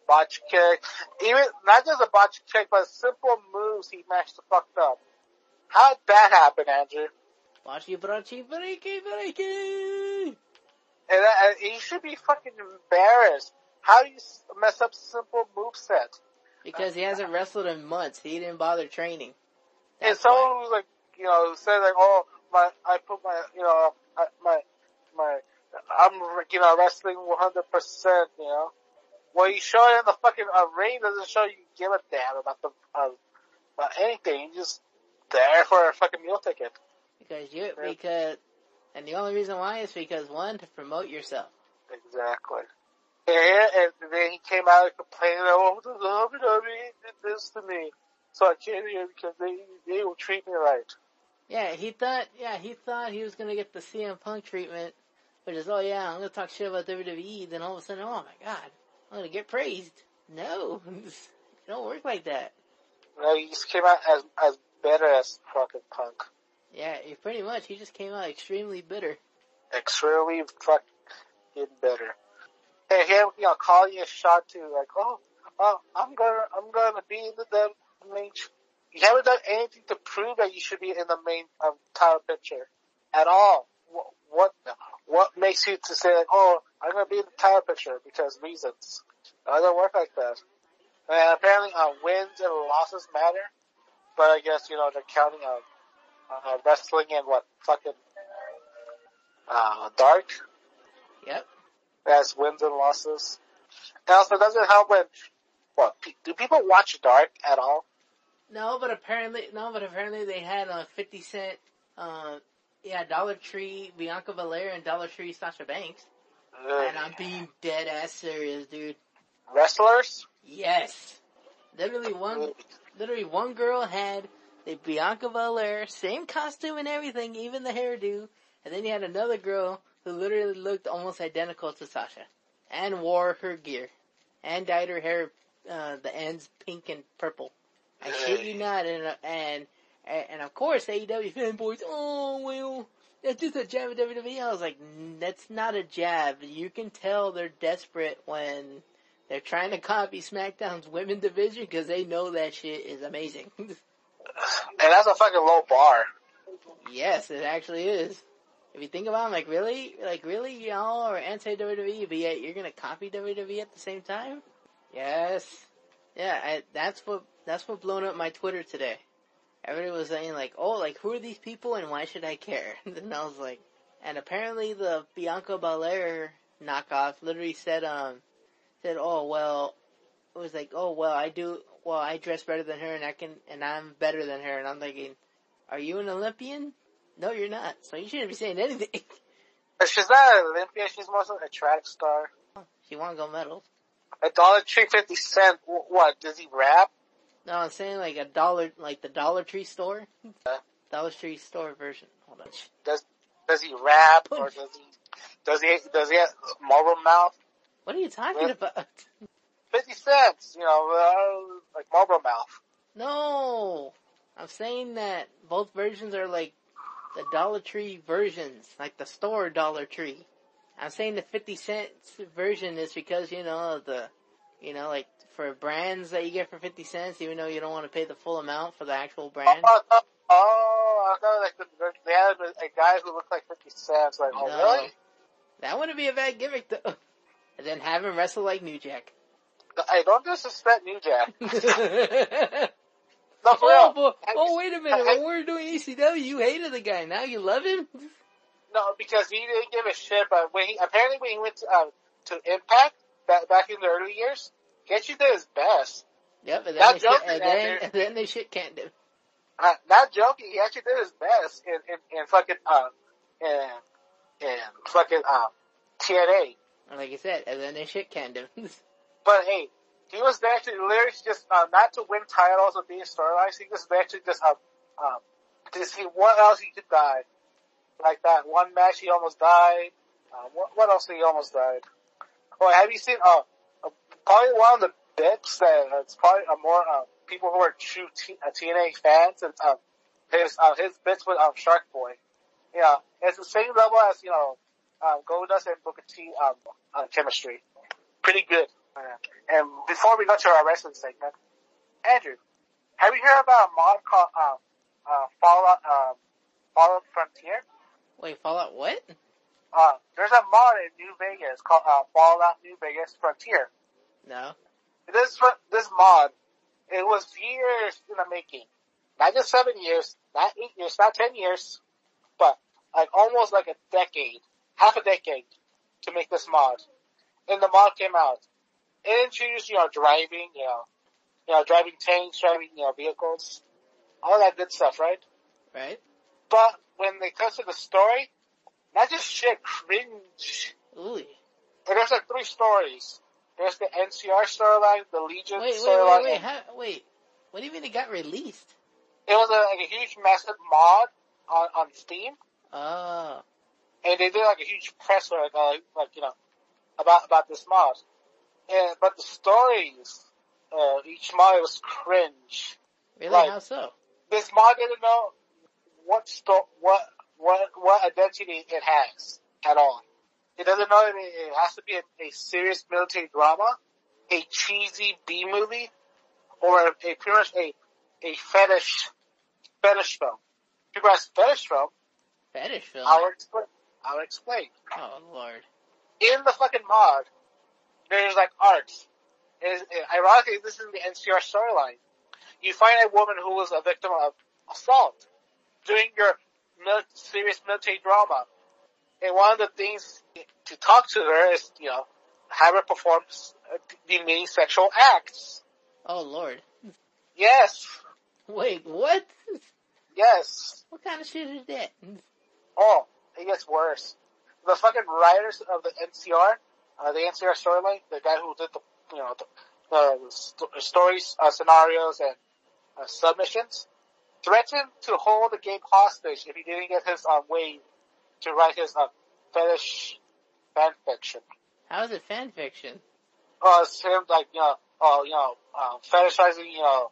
Botch kick. Even not just a botch kick, but simple moves he matched the fucked up. How did that happen, Andrew? Botchy botchy breaky breaky. And, uh, and he should be fucking embarrassed. How do you mess up simple move set? Because he hasn't wrestled in months. He didn't bother training. That's and someone who's like, you know, said like, oh, my, I put my, you know, I, my, my, I'm, you know, wrestling 100%, you know. Well, you show it in the fucking uh, ring doesn't show you give a damn about the uh, about anything. You just there for a fucking meal ticket. Because you because and the only reason why is because one to promote yourself. Exactly. And, and then he came out and complaining, "Oh, the WWE did this to me, so I came here because they they will treat me right." Yeah, he thought. Yeah, he thought he was gonna get the CM Punk treatment, which is, oh yeah, I'm gonna talk shit about WWE. Then all of a sudden, oh my god, I'm gonna get praised. No, it don't work like that. No, he just came out as as better as fucking Punk. Yeah, he pretty much. He just came out extremely bitter. Extremely fucking better. And him, you know, calling a shot to like, oh, oh, I'm gonna, I'm gonna be in the, main. You haven't done anything to prove that you should be in the main um, title picture at all. What, what, what makes you to say, like, oh, I'm gonna be in the title picture because reasons. It doesn't work like that. And apparently, uh, wins and losses matter. But I guess, you know, they're counting, uh, uh, wrestling and what, fucking, uh, dark? Yep. As wins and losses. And also, does it help when, what, do people watch dark at all? No, but apparently, no, but apparently they had a 50 cent, uh, yeah, Dollar Tree, Bianca Belair and Dollar Tree Sasha Banks. Ugh. And I'm being dead ass serious, dude. Wrestlers? Yes. Literally one, literally one girl had the Bianca Belair, same costume and everything, even the hairdo. And then you had another girl who literally looked almost identical to Sasha. And wore her gear. And dyed her hair, uh, the ends pink and purple. I shit you not, and, and, and of course AEW fanboys, oh well, that's just a jab at WWE. I was like, that's not a jab. You can tell they're desperate when they're trying to copy SmackDown's women division because they know that shit is amazing. and that's a fucking low bar. yes, it actually is. If you think about it, like, really? Like, really? Y'all are anti-WWE, but yet you're gonna copy WWE at the same time? Yes. Yeah, I, that's what, that's what blown up my Twitter today. Everybody was saying like, oh, like, who are these people and why should I care? and I was like, and apparently the Bianca Belair knockoff literally said, um, said, oh, well, it was like, oh, well, I do, well, I dress better than her and I can, and I'm better than her. And I'm thinking, are you an Olympian? No, you're not. So you shouldn't be saying anything. She's not an Olympian, she's more of a track star. she won gold medals. A dollar tree fifty cent, what, does he rap? No, I'm saying like a dollar, like the Dollar Tree store. Yeah. Dollar Tree store version. Hold on. Does, does he rap or does he, does he, does he have marble mouth? What are you talking What? about? 50 cents, you know, uh, like Marlboro Mouth. No! I'm saying that both versions are like the Dollar Tree versions, like the store Dollar Tree. I'm saying the 50 cents version is because, you know, the, you know, like for brands that you get for 50 cents, even though you don't want to pay the full amount for the actual oh, brand. Oh, oh, oh, I thought like the, the, they had a, a guy who looked like 50 cents, like, oh No. really? That wouldn't be a bad gimmick though. And then have him wrestle like New Jack. I don't disrespect New Jack. oh, real. boy. Oh, wait a minute. When we were doing ECW, you hated the guy. Now you love him? No, because he didn't give a shit, but when he, apparently when he went to, um, to Impact, back, back in the early years, Gaethje did his best. Yep, and then, Not they shit, joking, and, then, and then they shit canned him. Uh, not joking, he actually did his best in, in, in fucking, um, in, in fucking, um, TNA. Like I said, and then they shit canned him. But hey, he was to literally just, uh, not to win titles or be in storylines, he was to just, um, um, to see what else he could die. Like that one match he almost died. Uh, what, what else he almost died? Oh, have you seen, uh, uh, probably one of the bits that it's probably uh, more, uh, people who are true T- uh, TNA fans and, um, his, uh, his bits with, um, Shark Boy. Yeah, it's the same level as, you know, um, Goldust and Booker T, um, uh, chemistry. Pretty good. Uh, and before we go to our wrestling segment, Andrew, have you heard about a mod called, um, uh, Fallout, um, Fallout Frontier? Wait, Fallout what? Uh, there's a mod in New Vegas called, uh, Fallout New Vegas Frontier. No. This, this mod, it was years in the making. Not just seven years, not eight years, not ten years, but like almost like a decade, half a decade to make this mod. And the mod came out. It introduced, you know, driving, you know, you know, driving tanks, driving, you know, vehicles, all that good stuff, right? Right. But when it comes to the story, that just shit cringe. Ooh. And there's like three stories. There's the NCR storyline, the Legion Wait, wait, storyline. wait, wait, how, wait. What do you mean it got released? It was a, like a huge massive mod on, on Steam. Oh. And they did like a huge press like, uh, like, you know, about, about this mod. And, but the stories, uh, each mod was cringe. Really? Right. How so? This mod didn't know what sto- what, what, what identity it has at all. It doesn't know it, it has to be a, a serious military drama, a cheesy B movie, or a, a pretty much a, a fetish, fetish film. People ask fetish film, Fetish film? I'll explain. I'll explain. Oh, Lord. In the fucking mod, there's like art. Is ironically, this is the NCR storyline. You find a woman who was a victim of assault during your mil- serious military drama, and one of the things to talk to her is, you know, have her perform uh, demeaning sexual acts. Oh, Lord. Yes, Wait, what? yes. What kind of shit is that? Oh, it gets worse. The fucking writers of the NCR, uh, the NCR storyline, the guy who did the, you know, the, the st- stories, uh, scenarios and uh, submissions, threatened to hold the game hostage if he didn't get his um, way to write his uh, fetish fan fiction. How is it fan fiction? Uh, it's him like, you know, uh, you know, uh, fetishizing, you know,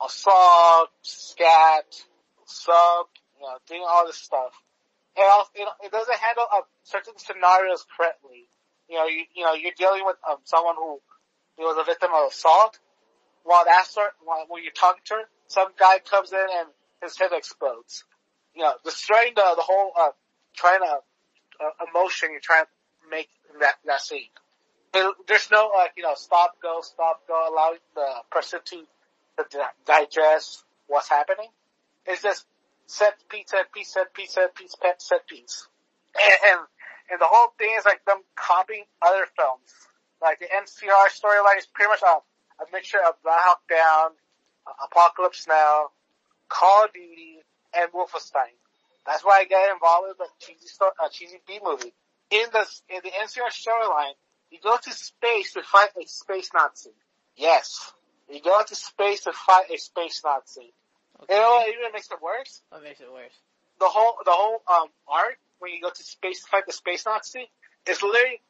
a assault, scat, sub, you know, doing all this stuff. And also, you know, it doesn't handle uh, certain scenarios correctly. You know, you, you know, you're dealing with um, someone who, who was a victim of assault. While that sort, while, when you're talking to her, some guy comes in and his head explodes. You know, destroying the, the whole, uh, trying to, uh, emotion you're trying to make that, that scene. There- There's no, like, you know, stop, go, stop, go, allowing the person to, to digest what's happening. It's just set piece, set piece, set piece, set piece, set piece. And, and, and the whole thing is like them copying other films. Like the NCR storyline is pretty much a, a mixture of Black Hawk Down, uh, Apocalypse Now, Call of Duty, and Wolfenstein. That's why I got involved with the cheesy, sto- uh, cheesy B movie. In the, in the NCR storyline, you go to space to fight a space Nazi. Yes. You go into space to fight a space Nazi. Okay. You know what even makes it worse? What makes it worse? The whole, the whole, um, art, when you go to space to fight the space Nazi, it's literally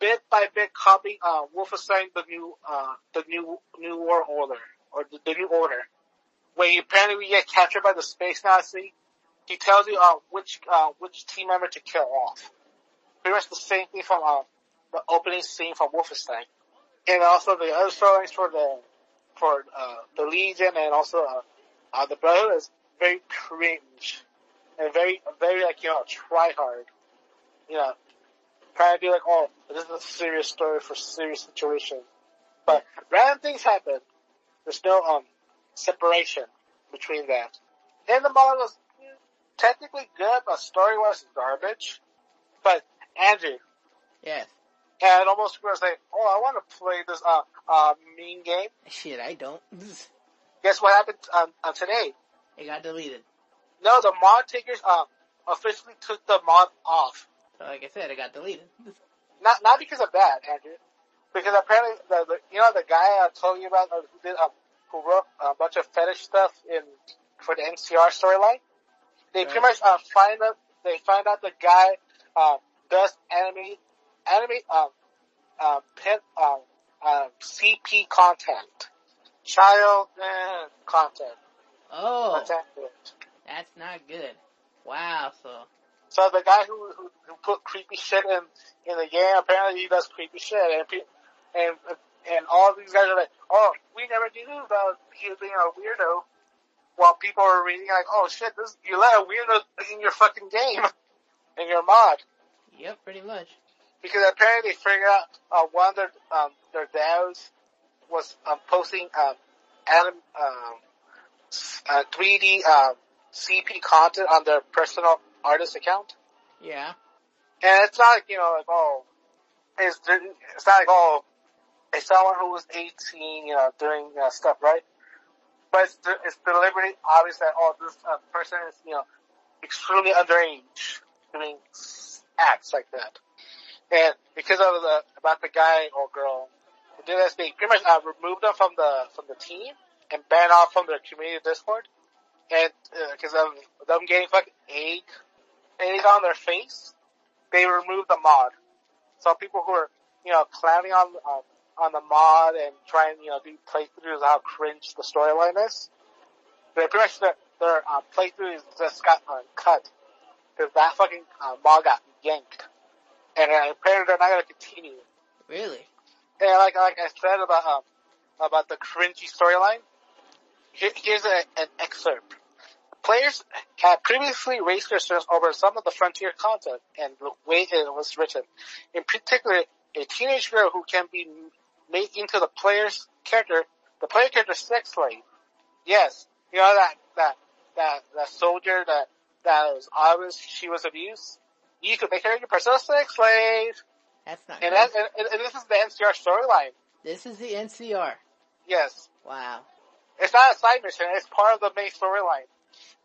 bit by bit copying, uh, Wolfenstein, the new, uh, the new, new war order, or the, the new order. When you apparently get captured by the space Nazi, he tells you, uh, which, uh, which team member to kill off. Pretty much the same thing from, uh, the opening scene from Wolfenstein. And also the other storylines for the, for, uh, the Legion and also, uh, uh, the Brotherhood is very cringe. And very, very like, you know, try hard. You know, trying to be like, oh, this is a serious story for serious situation. But random things happen. There's no, um, separation between that. And the model was technically good, but story was garbage. But Andrew, Yes. and almost was like, oh, I want to play this, uh, uh, mean game. Shit, I don't. Guess what happened, um, uh, today? It got deleted. No, the mod takers, um, officially took the mod off. Like I said, it got deleted. Not, not because of that, Andrew. Because apparently, the, the you know, the guy I told you about, uh, who did, um, who wrote a bunch of fetish stuff in, for the NCR storyline, they pretty much, uh, find out, they find out the guy, um, does anime, anime, um, um, pimp, um, um, CP content. Child, eh, content. Oh, Content. That's not good. Wow, so. So the guy who, who, who put creepy shit in, in the game, apparently he does creepy shit and, pe- and, and all these guys are like, oh, we never knew about you being a weirdo. While people are reading like, oh shit, this, you let a weirdo in your fucking game, in your mod. Yep, pretty much. Because apparently they figured out, uh, one of their, um, their devs was, um, posting, um, anim, um, uh, 3D, um, CP content on their personal artist account. Yeah. And it's not like, you know, like, oh, it's, it's not like, oh, a someone who was 18, you know, doing uh, stuff, right? But it's, it's deliberately obvious that, oh, this uh, person is, you know, extremely underage doing acts like that. And because of the, about the guy or girl who did this, they pretty much uh, removed them from the, from the team and banned off from their community Discord. And, uh, cause of them getting fucking egg, egg on their face, they removed the mod. So people who are, you know, clowning on, um, on the mod and trying, you know, do playthroughs how cringe the storyline is. They pretty much their, their uh, playthrough just got uh, cut because that fucking uh, mod got yanked, and uh, apparently they're not to continue. Really? And like like I said about um about the cringy storyline, here, here's a, an excerpt. Players had previously raised concerns over some of the frontier content and the way it was written. In particular, a teenage girl who can be made into the player's character, the player character sex slave. Yes, you know that that that that soldier that that was obvious she was abused. You could make her your personal sex slave. That's not. And, that, and, and this is the NCR storyline. This is the NCR. Yes. Wow. It's not a side mission. It's part of the main storyline.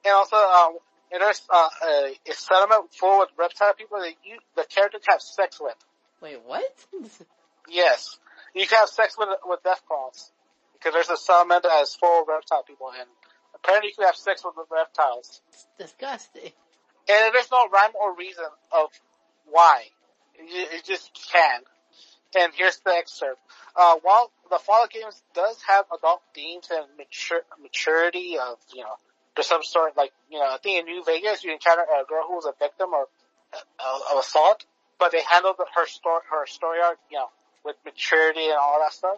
And also, um, and there's uh, a, a settlement full with reptile people that you, the characters have sex with. Wait, what? yes. You can have sex with with Deathclaws. Because there's a settlement that is full of reptile people and apparently you can have sex with the reptiles. It's disgusting. And there's no rhyme or reason of why. You, you just can. And here's the excerpt. Uh, while the Fallout games does have adult themes and mature, maturity of, you know, there's some sort like, you know, I think in New Vegas you encounter a girl who was a victim of, of assault, but they handled her story, her story arc, you know, with maturity and all that stuff.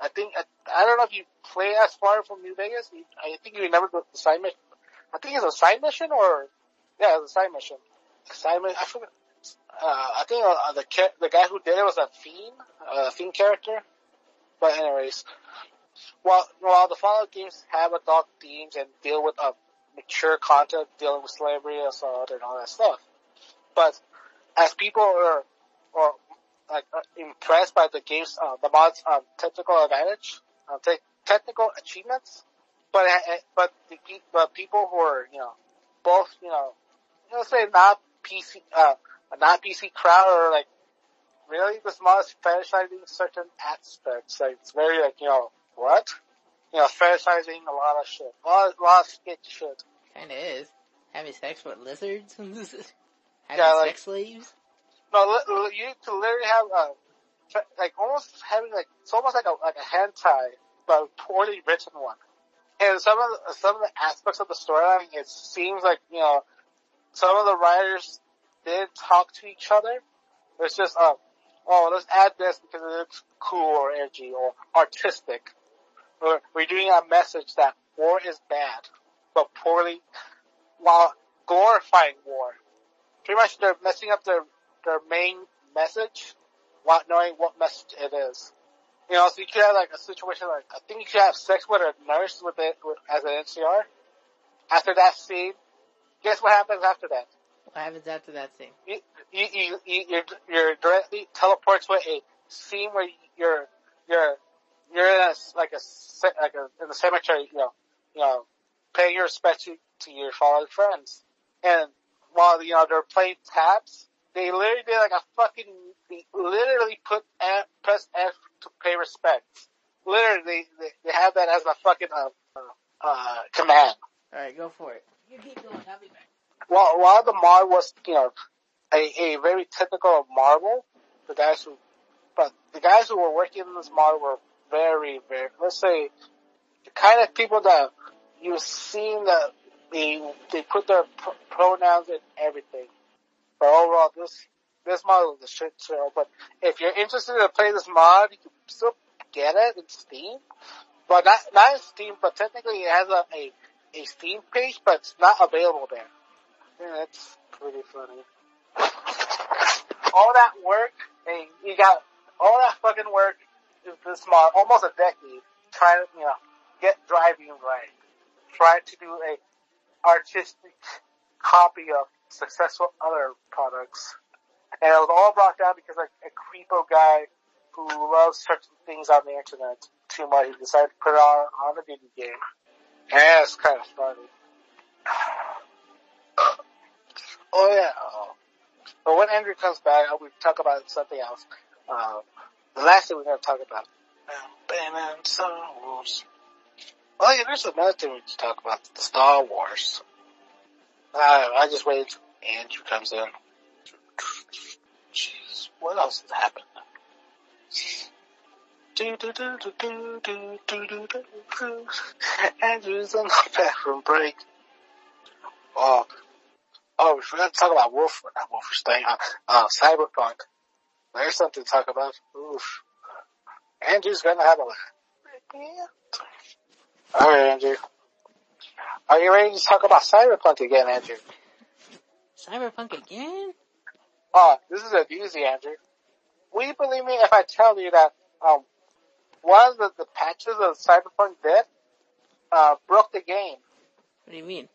I think, I, I don't know if you play as far from New Vegas. You, I think you remember the, the side mission. I think it's a side mission or, yeah, it's a side mission. Side I forget. Uh, I think uh, the the guy who did it was a fiend, a fiend character. But anyways, while while the Fallout games have adult themes and deal with uh, mature content dealing with slavery, assault, and all that stuff, but as people are or like uh, impressed by the game's uh, the mod's um, technical advantage, uh, te- technical achievements, but uh, but the but people who are you know both you know let's say not PC uh a not PC crowd or like really this mod is fetishizing certain aspects. Like it's very like you know what you know fetishizing a lot of shit, a lot, a lot of sketch shit. Kinda is having sex with lizards, having yeah, like, sex slaves. No, you to literally have a, like almost having like, it's almost like a, like a hentai, but a poorly written one. And some of the, some of the aspects of the storyline, it seems like, you know, some of the writers did talk to each other. It's just, uh, oh, let's add this because it looks cool or edgy or artistic. We're, we're doing a message that war is bad, but poorly, while glorifying war. Pretty much they're messing up their their main message without knowing what message it is. You know, so you could have like a situation like, I think you could have sex with a nurse with it, with, as an NCR. After that scene, guess what happens after that? What happens after that scene? You, you, you, you, you're, you're directly teleports with a scene where you're, you're, you're in a, like a, like a, in the cemetery, you know, you know, paying your respect to, to your fallen friends. And while, you know, they're playing taps, they literally did like a fucking, they literally put F, press F to pay respect. Literally, they, they, they have that as a fucking, uh, uh, uh command. Alright, go for it. You keep going, I'll be back. While, while the mod was, you know, a, a very typical Marvel, the guys who, but the guys who were working in this mod were very, very, let's say, the kind of people that you've seen that they, they put their pr- pronouns in everything. But overall, this this mod is a shit show. But if you're interested to play this mod, you can still get it in Steam. But not not in Steam, but technically it has a a, a Steam page, but it's not available there. Yeah, that's pretty funny. All that work, and you got all that fucking work this mod, almost a decade, trying to, you know, get driving right. Trying to do a artistic copy of successful other products. And it was all brought down because like a creepo guy who loves certain things on the internet too much. He decided to put it on, on a video game. Yeah, it's kind of funny. oh yeah. But when Andrew comes back, we talk about something else. Um, the last thing we're going to talk about. Um, Batman, Star Wars. Well, yeah, there's another thing we can talk about, the Star Wars. Uh, I just waited until Andrew comes in. Jeez, what else has happened? Andrew's on the bathroom break. Oh, oh, we forgot to talk about Wolf, not Wolfenstein, uh, uh Cyberpunk. There's something to talk about. Oof. Andrew's gonna have a laugh. Alright, Andrew. Are you ready to talk about Cyberpunk again, Andrew? Cyberpunk again? Oh, this is a doozy, Andrew. Will you believe me if I tell you that, um, one of the, the patches of Cyberpunk did, uh, broke the game. What do you mean?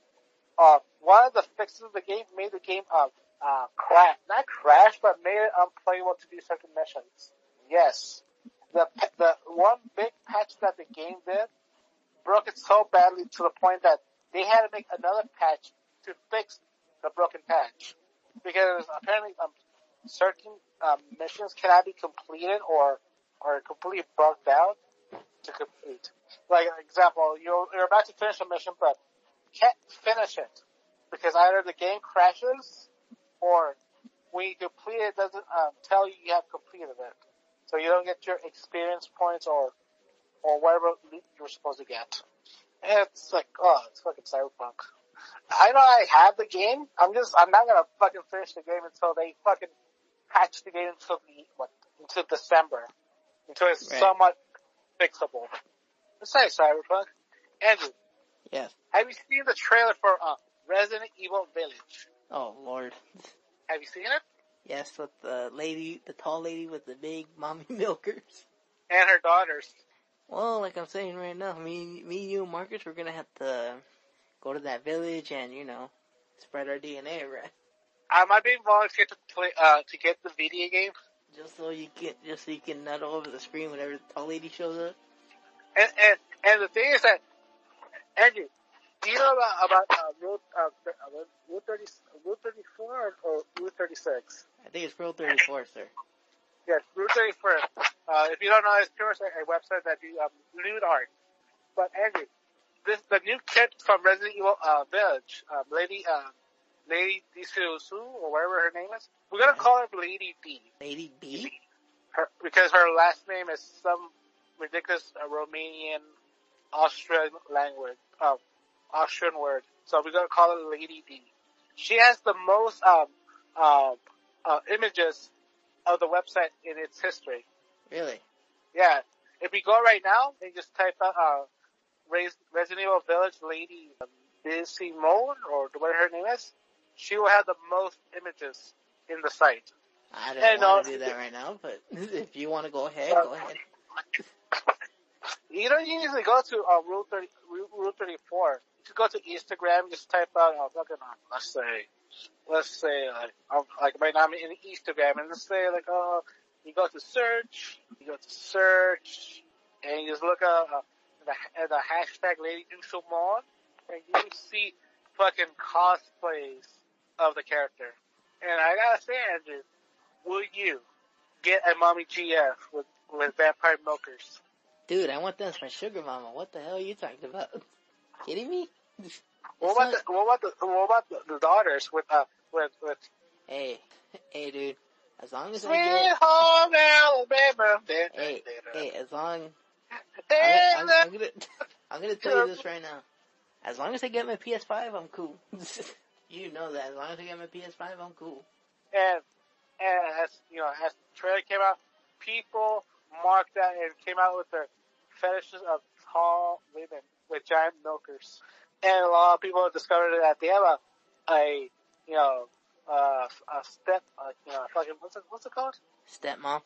Uh, one of the fixes of the game made the game, uh, uh, crash, not crash, but made it unplayable to do certain missions. Yes. The, the one big patch that the game did broke it so badly to the point that they had to make another patch to fix the broken patch. Because apparently, um, certain, um, missions cannot be completed or, or completely bugged out to complete. Like, example, you're, you're about to finish a mission, but can't finish it because either the game crashes or when you complete it, it doesn't um, tell you you have completed it. So you don't get your experience points or or whatever you were supposed to get. And it's like, oh, it's fucking cyberpunk. I know I have the game. I'm just, I'm not gonna fucking finish the game until they fucking patch the game until the, what, until December. Until it's right. somewhat fixable. It's nice, Cyberpunk. Andrew. Yes. Have you seen the trailer for, uh, Resident Evil Village? Oh, lord. Have you seen it? Yes, with the lady, the tall lady with the big mommy milkers. And her daughters. Well, like I'm saying right now, me, me, you, and Marcus, we're gonna have to go to that village and, you know, spread our DNA around. Am I being volunteered to play, uh, to get the video game? Just so you get, just so you can nut all over the screen whenever the tall lady shows up. And, and, and the thing is that, Andrew, do you know about, about, uh, Route, uh, Route 30, Route 34 or Route 36? I think it's Route 34, sir. Yes, Route 34. Uh, if you don't know, it's pretty much a, website that do, um, nude art. But Andrew, this, the new kid from Resident Evil, uh, Village, um, Lady, uh, Lady Su or whatever her name is. We're gonna call her Lady D. Lady B? Her, because her last name is some ridiculous uh, Romanian, Austrian language, uh, Austrian word. So we're gonna call her Lady D. She has the most, um, uh, uh, images of the website in its history. Really? Yeah. If we go right now and just type out, uh, Resident Evil Village Lady Busy Moan, or whatever her name is, she will have the most images in the site. I don't and, want to uh, do that right now, but if you want to go ahead, go ahead. You don't usually go to uh, Rule 30, Rule 34. You go to Instagram, just type out, oh, fucking, uh, let's say, let's say, like, I'm, like right now I'm in Instagram, and let's say, like, oh, you go to search, you go to search, and you just look up, uh, the, the hashtag Lady More, and you see fucking cosplays of the character. And I gotta say, Andrew, will you get a mommy GF with, with vampire milkers? Dude, I want that as my sugar mama. What the hell are you talking about? Kidding me? What about, the, what about the what about the, the daughters with uh with with? Hey, hey, dude. As long as Sweet I get home Alabama. Hey, hey, as long I'm, I'm, I'm, gonna, I'm gonna tell you this right now. As long as I get my PS5, I'm cool. you know that. As long as I get my PS5, I'm cool. And, and as, you know, as the trailer came out, people marked that and came out with their fetishes of tall women with giant milkers. And a lot of people have discovered that they have a, a, you know, uh, a step, uh, you know, fucking, what's it, what's it called? Stepmom.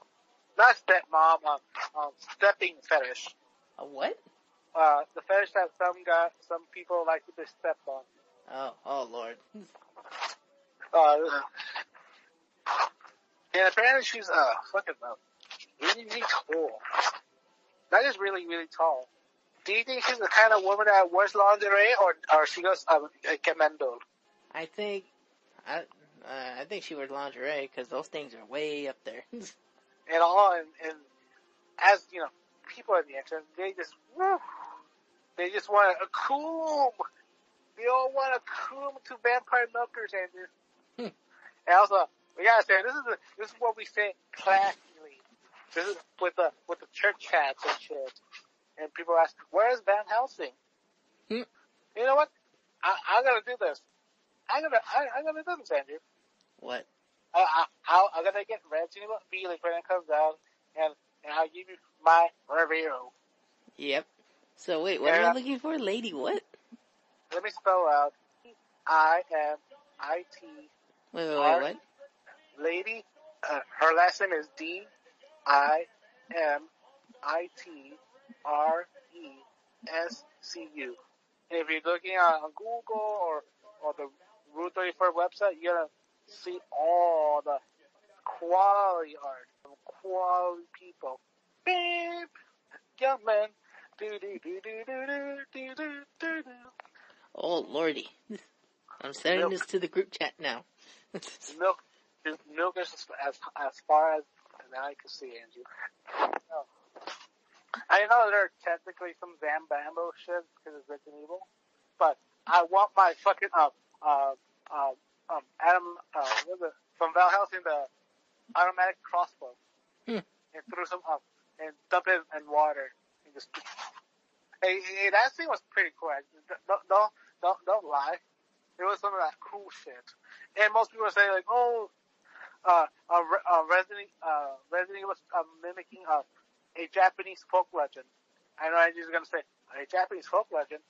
Not stepmom, um, um, stepping fetish. A what? Uh, the fetish that some guy, some people like to be stepped on. Oh, oh lord. Uh, and apparently she's, uh, fucking, uh, really, really tall. That is really, really tall. Do you think she's the kind of woman that wears lingerie or, or she goes, um, commando? I think, I, uh, I think she wears lingerie because those things are way up there. and all, and, and as, you know, people on the internet, they just, woo, they just want a cool, they all want a cool to vampire milkers and this. Hmm. And also, we gotta say, this is, the, this is what we say classically. This is with the, with the church hats and shit. And people ask, where's Van Helsing? Hmm. You know what? I, I'm gonna do this. I'm gonna, I, I'm gonna do this, Andrew. What? I, I, I'm gonna get Evil like when it comes out, and, and I'll give you my review. Yep. So wait, what are you looking for? Lady what? Let me spell out. I M I T. Wait, wait, wait, what? Lady, uh, her last name is D I M I T R E S C U. And if you're looking on Google or, or the Rule 34 website, you're gonna see all the quality art from quality people. Beep! Young man. Do, do, do, do, do, do, do, do, do. Oh lordy. I'm sending milk. this to the group chat now. milk, milk is as, as far as, as I can see, Andrew. I know there are technically some Zambambo shit because it's Resident Evil, but I want my fucking, uh, uh, uh, um, Adam, uh, what was it? From Van Helsing, the automatic crossbow. Hmm. And threw some up and dump it in water and just. Hey, hey, that scene was pretty cool. Don't, don't, don't, don't lie. It was some of that cool shit. And most people say like, oh, uh, uh, uh Resident, uh, Resident was uh, mimicking uh, a Japanese folk legend. I know I'm just gonna say a Japanese folk legend.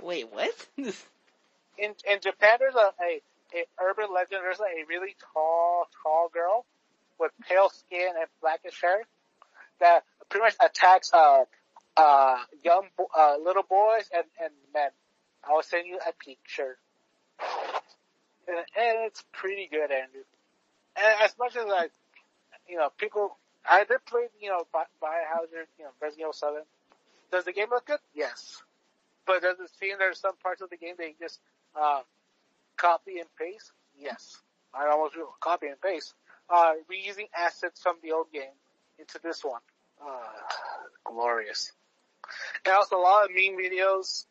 Wait, what? in in Japan, there's a, a a urban legend. There's a really tall, tall girl with pale skin and blackish hair that pretty much attacks uh uh young uh little boys and and men. I will send you a picture, and, and it's pretty good, Andrew. And as much as I, you know, people, I did play, you know, Biohazard, you know, Resident Evil Seven. Does the game look good? Yes. But does it seem there's some parts of the game they just uh, copy and paste? Yes. I almost do copy and paste. Uh, reusing assets from the old game into this one. Uh, glorious. And also a lot of meme videos.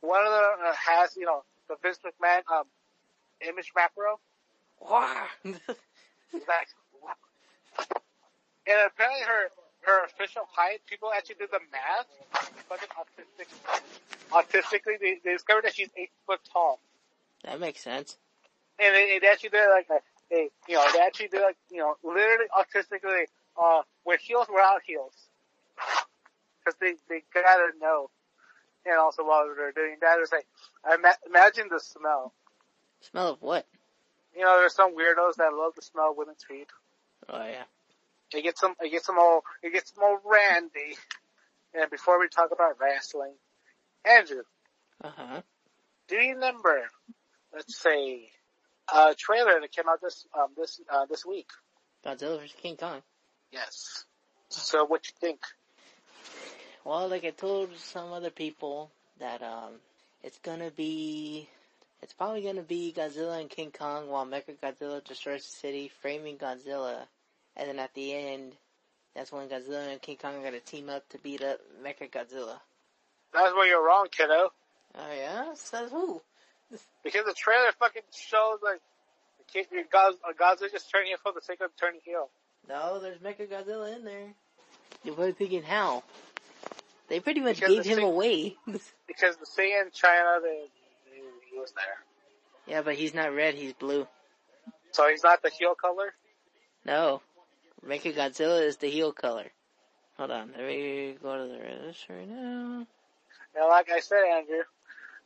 One of them uh, has, you know, the Vince McMahon, um, image macro. Wow. like, and apparently her, her official height, people actually did the math, fucking autistic, autistically, they, they discovered that she's eight foot tall. That makes sense. And they, they actually did like a, they, you know, they actually did like, you know, literally autistically, uh, with heels without heels. Cause they, they gotta know. And also while they're doing that, it's like, I imagine the smell. Smell of what? You know, there's some weirdos that love the smell of women's feet. Oh yeah. It gets some, it gets some all, it gets some all randy. And before we talk about wrestling, Andrew. Uh huh. Do you remember let's say, a trailer that came out this um, this uh, this week. Godzilla vs King Kong. Yes. So what you think? Well, like I told some other people that um, it's gonna be, it's probably gonna be Godzilla and King Kong while Mecha Godzilla destroys the city, framing Godzilla, and then at the end, that's when Godzilla and King Kong are gonna team up to beat up Mecha Godzilla. That's where you're wrong, kiddo. Oh yeah? Says who? Because the trailer fucking shows like King, Godzilla just turning heel for the sake of turning heel. No, there's Mecha Godzilla in there. You're probably thinking how? They pretty much because gave him away. because the scene in China, they, they, he was there. Yeah, but he's not red, he's blue. So he's not the heel color? No. Mecha Godzilla is the heel color. Hold on, let me go to the registry right now. Now, like I said, Andrew,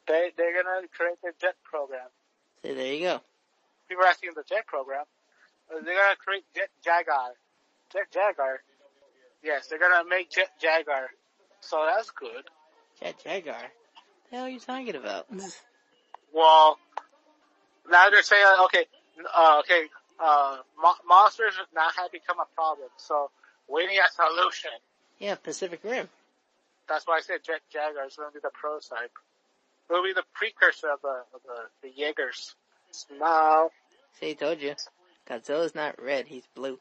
they they're gonna create the jet program. See, there you go. People are asking the jet program. Uh, they're gonna create Jet Jaguar. Jet Jaguar. Yes, they're gonna make Jet Jaguar. So that's good. Jet Jaguar. What the hell are you talking about? well, now they're saying okay, uh, okay, uh, mo- monsters now have become a problem. So we need a Solution. Yeah, Pacific Rim. That's why I said Jet Jaguar is going to be the prototype. It'll be the precursor of the of the, the Jaegers. Smile. See, I told you. Godzilla's not red, he's blue.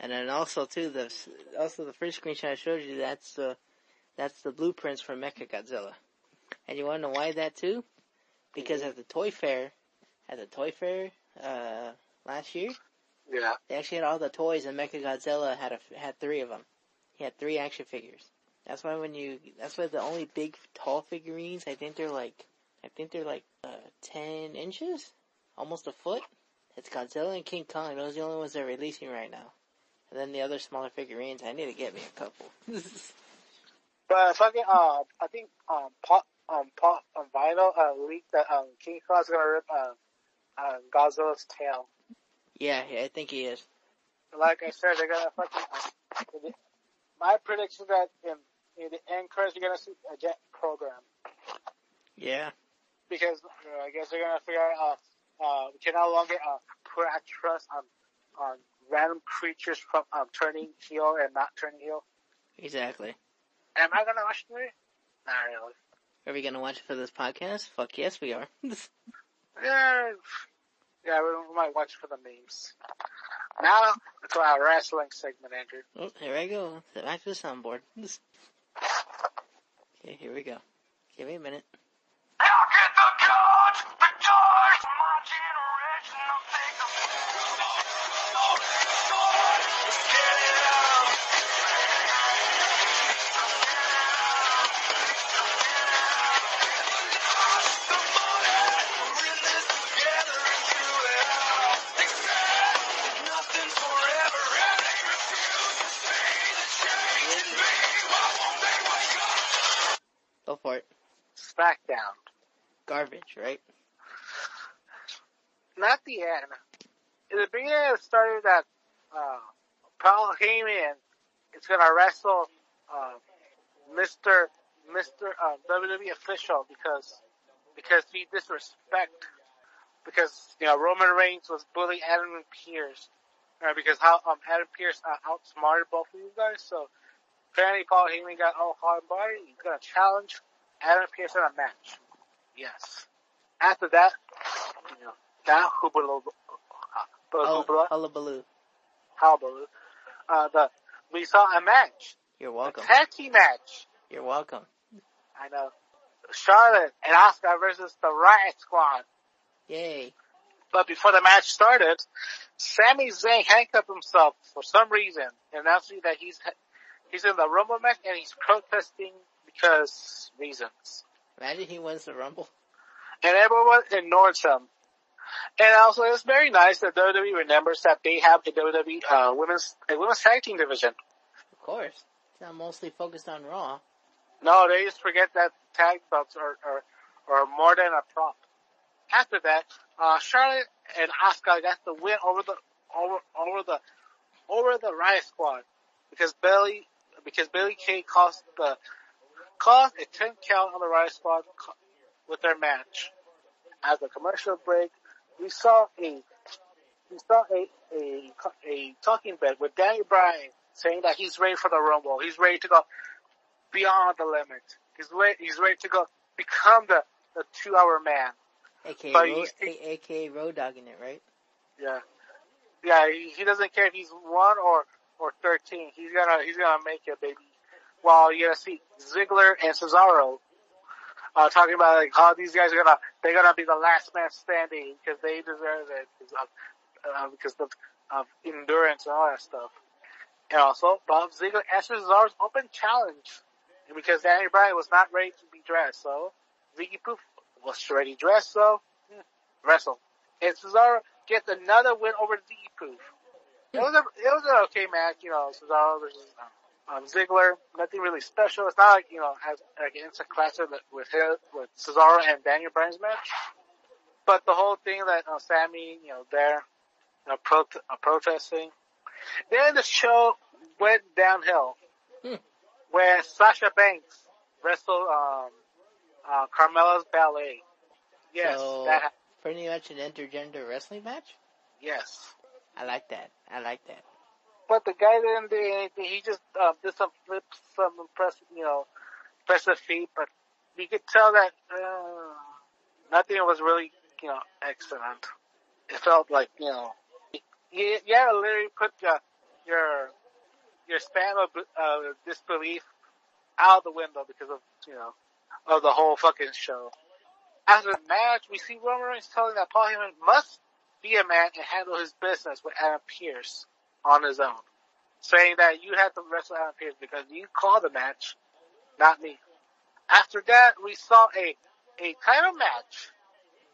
And then also too, the also the first screenshot I showed you, that's the that's the blueprints for Mecha Godzilla. And you want to know why that too? Because at the Toy Fair, at the Toy Fair uh, last year, yeah, they actually had all the toys, and Mecha Godzilla had a, had three of them. He had three action figures. That's why when you, that's why the only big tall figurines, I think they're like, I think they're like uh, ten inches, almost a foot. It's Godzilla and King Kong. Those are the only ones they're releasing right now. And then the other smaller figurines, I need to get me a couple. but fucking, uh, I think, um, Pop, um, Pop, um, Vinyl, uh, leaked that, um, King Kong's gonna rip, uh, uh, Godzilla's tail. Yeah, I think he is. Like I said, they're gonna fucking, my prediction that in, in the end credits, you're gonna see a jet program. Yeah. Because, uh, I guess they're gonna figure out, uh, uh, we can no longer, uh, put our trust on, on random creatures from um, turning heel and not turning heel. Exactly. Am I gonna watch the movie? Not really. Are we gonna watch it for this podcast? Fuck yes, we are. yeah, yeah, we might watch for the memes. Now to our wrestling segment, Andrew. Oh, here I go. Back to the soundboard. okay, here we go. Give me a minute. SmackDown. Garbage, right? Not the end. In the beginning, it started that uh, Paul Heyman is going to wrestle uh, Mr. Mr. Uh, WWE official because because he disrespect because you know Roman Reigns was bullying Adam Pearce uh, because how um, Adam Pearce uh, outsmarted both of you guys. So apparently Paul Heyman got all hard body. He's gonna challenge Adam Pearce in a match. Yes. After that, you know, that hubbub, uh, hullabaloo, hullabaloo, uh, the, we saw a match. You're welcome. A tag team match. You're welcome. I know. Charlotte and Asuka versus the Riot Squad. Yay. But before the match started, Sami Zayn handcuffed himself for some reason, announcing that he's he's in the Rumble match and he's protesting because reasons. Imagine he wins the Rumble. And everyone ignores him. And also, it's very nice that WWE remembers that they have a WWE uh, women's a women's tag team division. Of course, it's not mostly focused on Raw. No, they just forget that tag belts are are, are more than a prop. After that, uh, Charlotte and Asuka got the win over the over over the over the Riot Squad because Billie because Billie Kay cost the caused a 10 count on the Riot spot with their match. As a commercial break, we saw a we saw a a, a talking bed with Danny Bryan saying that he's ready for the Rumble. He's ready to go beyond the limit. He's ready. He's ready to go become the the two hour man. AKA, Ro- AKA Road Dogging it, right? Yeah, yeah. He, he doesn't care if he's one or or thirteen. He's gonna he's gonna make it, baby while you're gonna see Ziggler and Cesaro uh, talking about like how these guys are gonna they're gonna be the last man standing because they deserve it because of, uh, because of, of endurance and all that stuff. And also, Bob Ziggler answers Cesaro's open challenge because Danny Bryan was not ready to be dressed, so Ziggy Poof was ready dressed, so yeah, wrestle. And Cesaro gets another win over Ziggy Poof. It was a it was an okay match, you know, Cesaro versus um, um, Ziggler, nothing really special. It's not like, you know, as, like instant classic with his, with Cesaro and Daniel Bryan's match. But the whole thing that, uh, Sami, you know, there, you know, pro- uh, protesting. Then the show went downhill. Hmm. Where Sasha Banks wrestled, um, uh, Carmella's ballet. Yes. So, that, pretty much an intergender wrestling match? Yes. I like that. I like that. but the guy didn't do anything. He just um, did some flips, some impressive, you know, impressive feet. But you could tell that uh, nothing was really, you know, excellent. It felt like, you know, you, you had to literally put your your your span of uh, disbelief out the window because of you know of the whole fucking show. After the match, we see Roman Reigns telling that Paul Heyman must be a man and handle his business with Adam Pearce on his own, saying that you have to wrestle Adam Pearce because you called the match, not me. After that, we saw a a title match,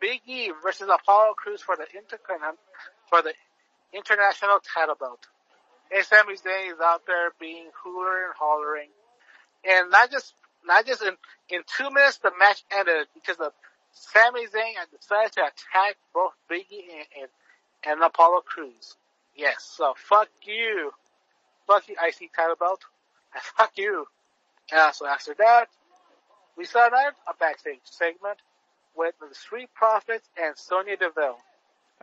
Big E versus Apollo Crews for the Intercontinental for the international title belt. And Sami Zayn is out there being hooler and hollering, and not just not just in in two minutes the match ended because of Sami Zayn decided to attack both Biggie and, and and Apollo Crews. Yes, so fuck you, fuck you IC title belt, and fuck you. And so after that, we started a backstage segment with the Street Profits and Sonya Deville.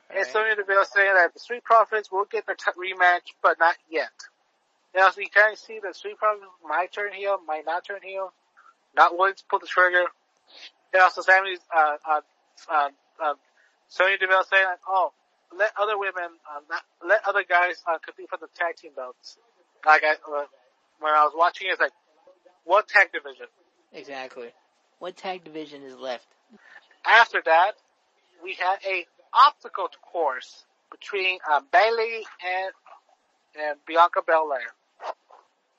Right. And Sonya Deville saying that the Street Profits will get their t- rematch, but not yet. Now, so you kind of see the Street Profits might turn heel, might not turn heel, not willing to pull the trigger. And also Sammy's, uh, uh, uh, uh, Sonya Deville saying, like, oh, let other women, uh, not, let other guys, uh, compete for the tag team belts. Like I, uh, when I was watching, it's like, what tag division? Exactly. What tag division is left? After that, we had a obstacle course between uh, Bayley and and Bianca Belair,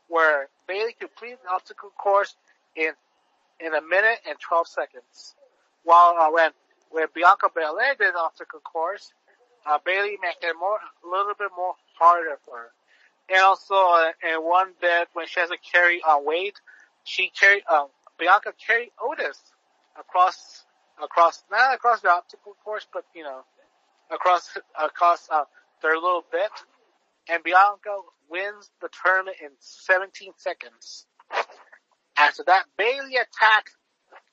where Bayley completed the obstacle course in in a minute and 12 seconds. While uh, when when Bianca Belair did the obstacle course, uh, Bayley made it more a little bit more harder for her. And also uh, in one bit when she has to carry on uh, weight, she carried um, Bianca carried Otis across across not across the obstacle course, but you know across across uh, their little bit, and Bianca wins the tournament in 17 seconds. After that, Bayley attacks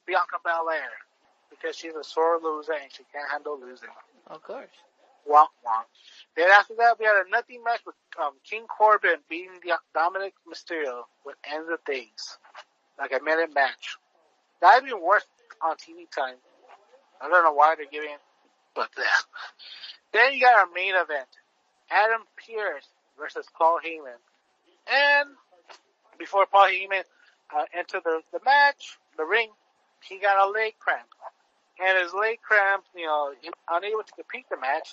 Bianca Belair because she's a sore loser and she can't handle losing. Of course. Womp womp. Then after that, we had a nothing match with um, King Corbin beating Dominik Mysterio with End of Days, like a minute match. That'd be worth on TV time. I don't know why they're giving, but yeah. Then you got our main event: Adam Pearce versus Paul Heyman. And before Paul Heyman uh, entered the, the match, the ring, he got a leg cramp. And his leg cramp, you know, he unable to compete the match.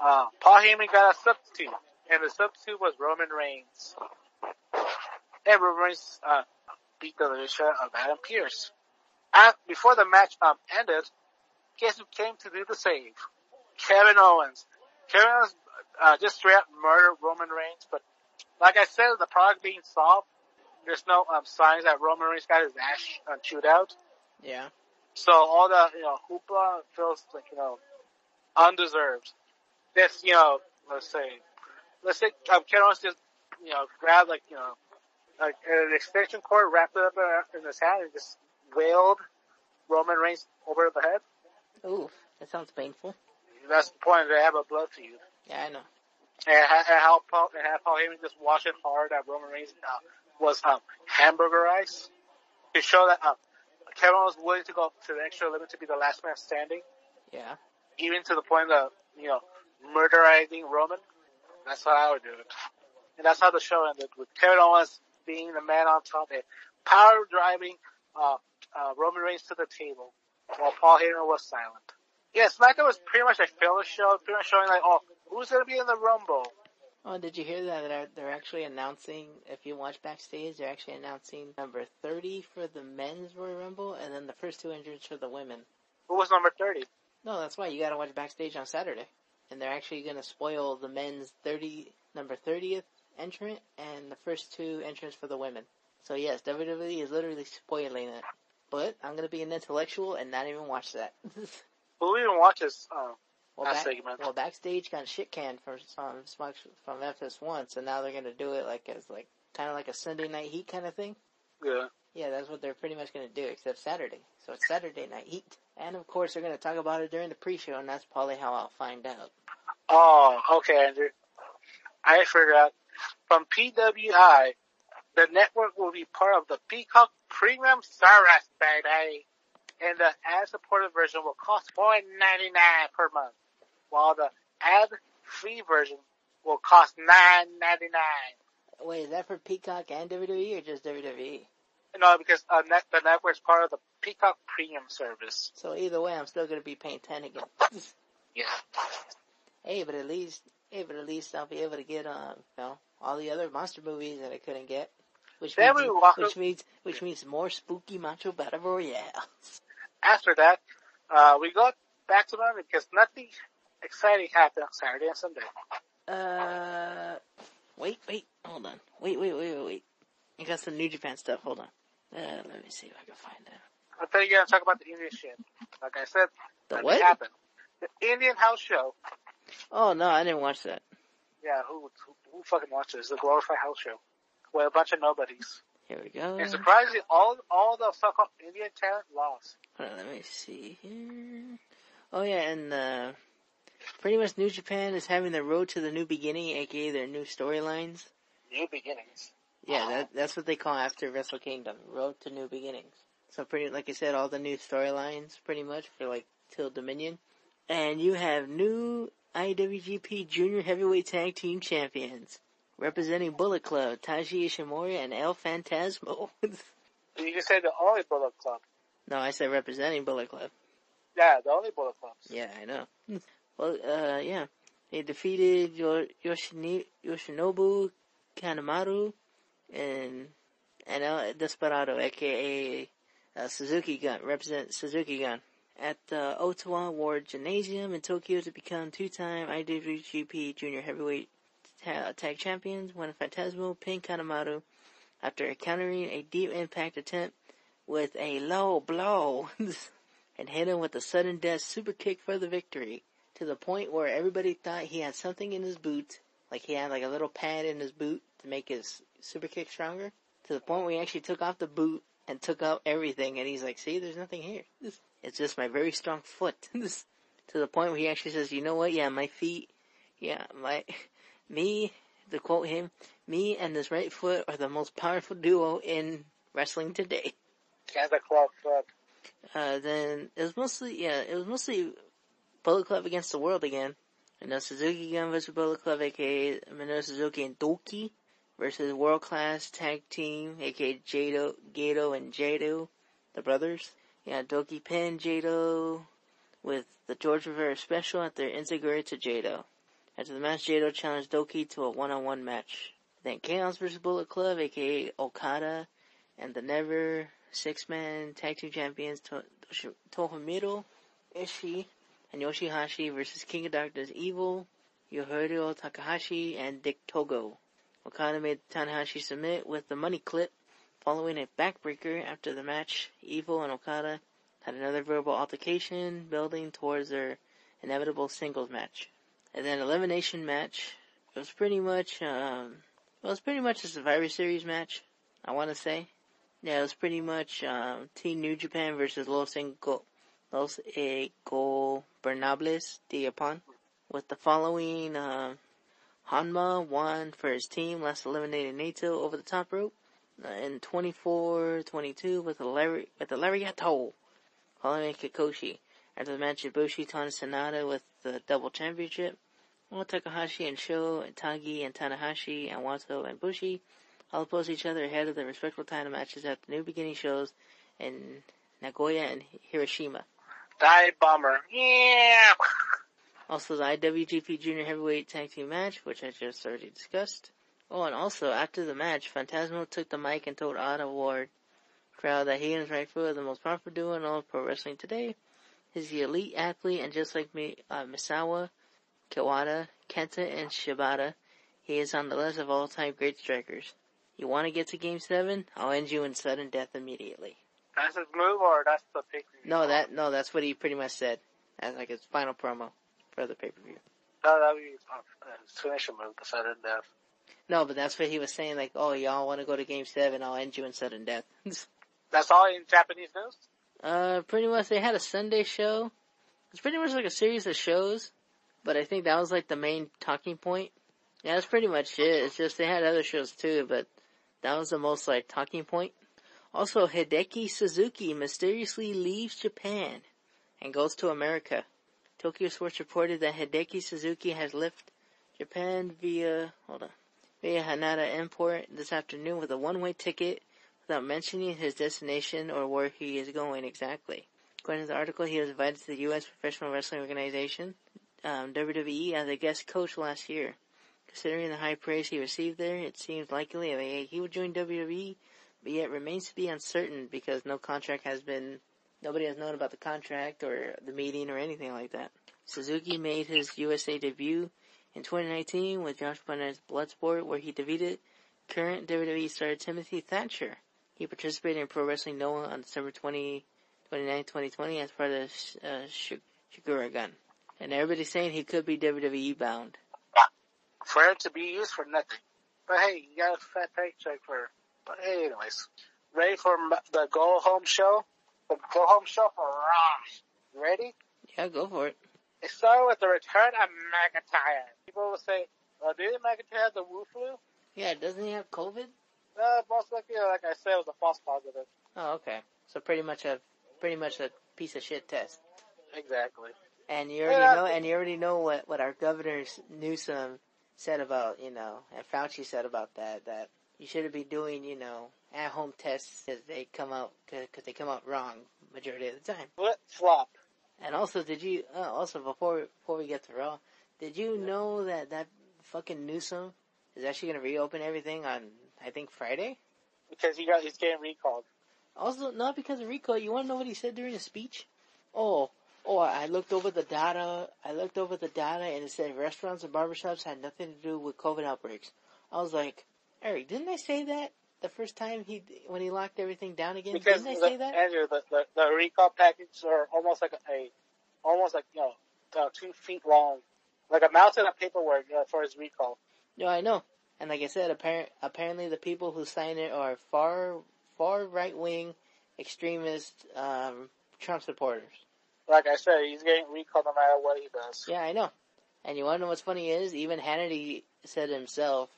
Uh, Paul Heyman got a substitute, and the substitute was Roman Reigns. And Roman Reigns uh, beat the shit of Adam Pearce. At, before the match um, ended, guess who came to do the save? Kevin Owens. Kevin Owens uh, just straight up murdered Roman Reigns, but like I said, the product being solved, there's no um, signs that Roman Reigns got his ass uh, chewed out. Yeah. So all the you know hoopla feels like you know undeserved. This you know let's say let's say um, Kevin Owens just you know grabbed like you know like an extension cord, wrapped it up in his hand, and just wailed Roman Reigns over the head. Ooh, that sounds painful. That's the point. They have a blood feud. Yeah, I know. And, and how Paul, and how Paul Heyman just watching hard that Roman Reigns uh, was um, hamburgerized to show that uh, Kevin was willing to go to the extra limit to be the last man standing. Yeah. Even to the point of you know murderizing Roman. That's how I would do it. And that's how the show ended with Kevin Owens being the man on top and power driving uh, uh, Roman Reigns to the table while Paul Heyman was silent. Yeah, SmackDown was pretty much a filler show, pretty much showing like, oh, who's gonna be in the Rumble? Oh, did you hear that? They're, they're actually announcing, if you watch backstage, they're actually announcing number 30 for the men's Royal Rumble, and then the first two entrants for the women. Who was number 30? No, that's why you gotta watch backstage on Saturday. And they're actually gonna spoil the men's 30, number 30th entrant, and the first two entrants for the women. So yes, WWE is literally spoiling it. But I'm gonna be an intellectual and not even watch that. Who even watches uh, well, back, segment? Well, backstage got shit canned from from from FS1, so now they're gonna do it like as like kind of like a Sunday Night Heat kind of thing. Yeah. Yeah, that's what they're pretty much gonna do, except Saturday. So it's Saturday Night Heat, and of course they're gonna talk about it during the pre-show, and that's probably how I'll find out. Oh, okay, Andrew. I forgot. from PWI, the network will be part of the Peacock Premium Service, baby. And the ad-supported version will cost $4.99 per month, while the ad-free version will cost $9.99. Wait, is that for Peacock and WWE or just WWE? No, because uh, net, the network's part of the Peacock Premium service. So either way, I'm still gonna be paying 10 again. yeah. Hey, but at least, hey, but at least I'll be able to get, uh, you know, all the other monster movies that I couldn't get. Which Then means, we which up- means, which means more spooky Macho Battle Royale. After that, uh, we got back to Monday because nothing exciting happened on Saturday and Sunday. Uh, wait, wait, hold on. Wait, wait, wait, wait, wait. I got some New Japan stuff, hold on. Uh, let me see if I can find it. I thought you were gonna talk about the Indian shit. Like I said, The that what? happened. The Indian house show. Oh no, I didn't watch that. Yeah, who, who, who fucking watches the glorified house show? With a bunch of nobodies. Here we go. And surprisingly, all, all the so-called Indian talent lost. Hold on, let me see here. Oh yeah, and uh, pretty much New Japan is having their road to the new beginning, aka their new storylines. New beginnings. Yeah, that, that's what they call after Wrestle Kingdom, Road to New Beginnings. So pretty, like I said, all the new storylines, pretty much for like till Dominion, and you have new IWGP Junior Heavyweight Tag Team Champions representing Bullet Club, Taiji Ishimori and El Fantasmo. You just said the only Bullet Club. no, I said representing Bullet Club. Yeah, the only Bullet Club. Yeah, I know. well, uh, yeah. They defeated Yoshinobu Kanemaru and, and El Desperado, aka uh, Suzuki Gun, represent Suzuki Gun, at the Ota Ward Gymnasium in Tokyo to become two-time IWGP Junior Heavyweight ta- Tag Champions when Fantasmo pinned Kanemaru after countering a deep impact attempt with a low blow and hit him with a sudden death super kick for the victory to the point where everybody thought he had something in his boot, like he had like a little pad in his boot to make his super kick stronger. To the point where he actually took off the boot and took out everything, and he's like, "See, there's nothing here. It's just my very strong foot." to the point where he actually says, "You know what? Yeah, my feet. Yeah, my me." To quote him, "Me and this right foot are the most powerful duo in wrestling today." Club, Club. Uh, then it was mostly, yeah, it was mostly Bullet Club against the world again. And now Suzuki Gun versus Bullet Club, aka Minoru Suzuki and Douki versus World Class Tag Team, aka Jado, Gedo and Jado, the brothers. Yeah, Douki pinned Jado with the George Rivera special at their Enzuigiri to Jado. After the match, Jado challenged Douki to a one-on-one match. Then Chaos versus Bullet Club, aka Okada, and the Never six-man tag team champions to- Tomohiro Ishii and Yoshihashi versus King of Darkness Evil, Yujiro Takahashi, and Dick Togo. Okada made Tanahashi submit with the money clip following a backbreaker after the match. Evil and Okada had another verbal altercation building towards their inevitable singles match. And then elimination match. It was pretty much, um, it was pretty much a Survivor Series match, I want to say. Yeah, it was pretty much um, Team New Japan versus Los Ingo, Los Ingobernables de Japan. With the following, uh, Hanma won for his team, last eliminated Naito over the top rope. Uh, in 24-22 with a Larry, with a lariato, following Kikoshi. After the match, Ibushi taunted Sanada with the double championship. While Takahashi and Sho, and Tagi and Tanahashi and Wato and Bushi all oppose each other ahead of their respectful title matches at the new beginning shows in Nagoya and Hiroshima. Die Bomber. Yeah. Also the IWGP Junior Heavyweight Tag Team match, which I just already discussed. Oh, and also after the match, Fantasmo took the mic and told Ota Ward crowd that he and foot are the most powerful duo in all pro wrestling today. He's the elite athlete, and just like me, uh, Misawa, Kawada, Kenta, and Shibata, he is on the list of all-time great strikers. You want to get to Game Seven? I'll end you in sudden death immediately. That's his move or that's the pay No, that no, that's what he pretty much said as like his final promo for the pay-per-view. No, that would be uh, his finishing move, the sudden death. No, but that's what he was saying. Like, oh, y'all want to go to Game Seven? I'll end you in sudden death. That's all in Japanese news? uh, pretty much they had a Sunday show. It's pretty much like a series of shows, but I think that was like the main talking point. Yeah, that's pretty much it. It's just they had other shows too, but that was the most like talking point. Also, Hideki Suzuki mysteriously leaves Japan and goes to America. Tokyo Sports reported that Hideki Suzuki has left Japan via, hold on, via Haneda Airport this afternoon with a one-way ticket without mentioning his destination or where he is going exactly. According to the article, he was invited to the U.S. Professional Wrestling Organization, um, WWE, as a guest coach last year. Considering the high praise he received there, it seems likely that he would join WWE, but yet remains to be uncertain because no contract has been, nobody has known about the contract or the meeting or anything like that. Suzuki made his USA debut in 2019 with Josh Barnett's Bloodsport where he defeated current WWE star Timothy Thatcher. He participated in Pro Wrestling Noah on December 20, 29, 2020 as part of uh, Sugiura Gun. And everybody's saying he could be WWE bound. For him to be used for nothing. But hey, you got a fat paycheck for, but anyways. Ready for the go home show? The go home show for Raw. Ready? Yeah, go for it. It started with the return of McIntyre. People will say, oh, didn't McIntyre have the Wu flu? Yeah, doesn't he have COVID? Uh, most likely, like I said, it was a false positive. Oh, okay. So pretty much a, pretty much a piece of shit test. Exactly. And you already yeah. know, and you already know what, what our governor Newsom said about, you know, and Fauci said about that, that you shouldn't be doing, you know, at home tests because they come out, cause they come out wrong majority of the time. Flip flop. And also, did you, uh, also before, before we get to Raw, did you know that that fucking Newsom is actually gonna reopen everything on I think Friday. Because he got he's getting recalled. Also, not because of recall. You want to know what he said during his speech? Oh, oh! I looked over the data. I looked over the data, and it said restaurants and barbershops had nothing to do with COVID outbreaks. I was like, Eric, didn't I say that the first time he when he locked everything down again? Because didn't I say that? Andrew, the, the, the recall packets are almost like a, a almost like you know uh, two feet long, like a mountain of paperwork uh, for his recall. No, I know. And like I said, apparent, apparently the people who signed it are far, far right wing extremist, um, Trump supporters. Like I said, he's getting recalled no matter what he does. Yeah, I know. And you wanna know what's funny is, even Hannity said himself,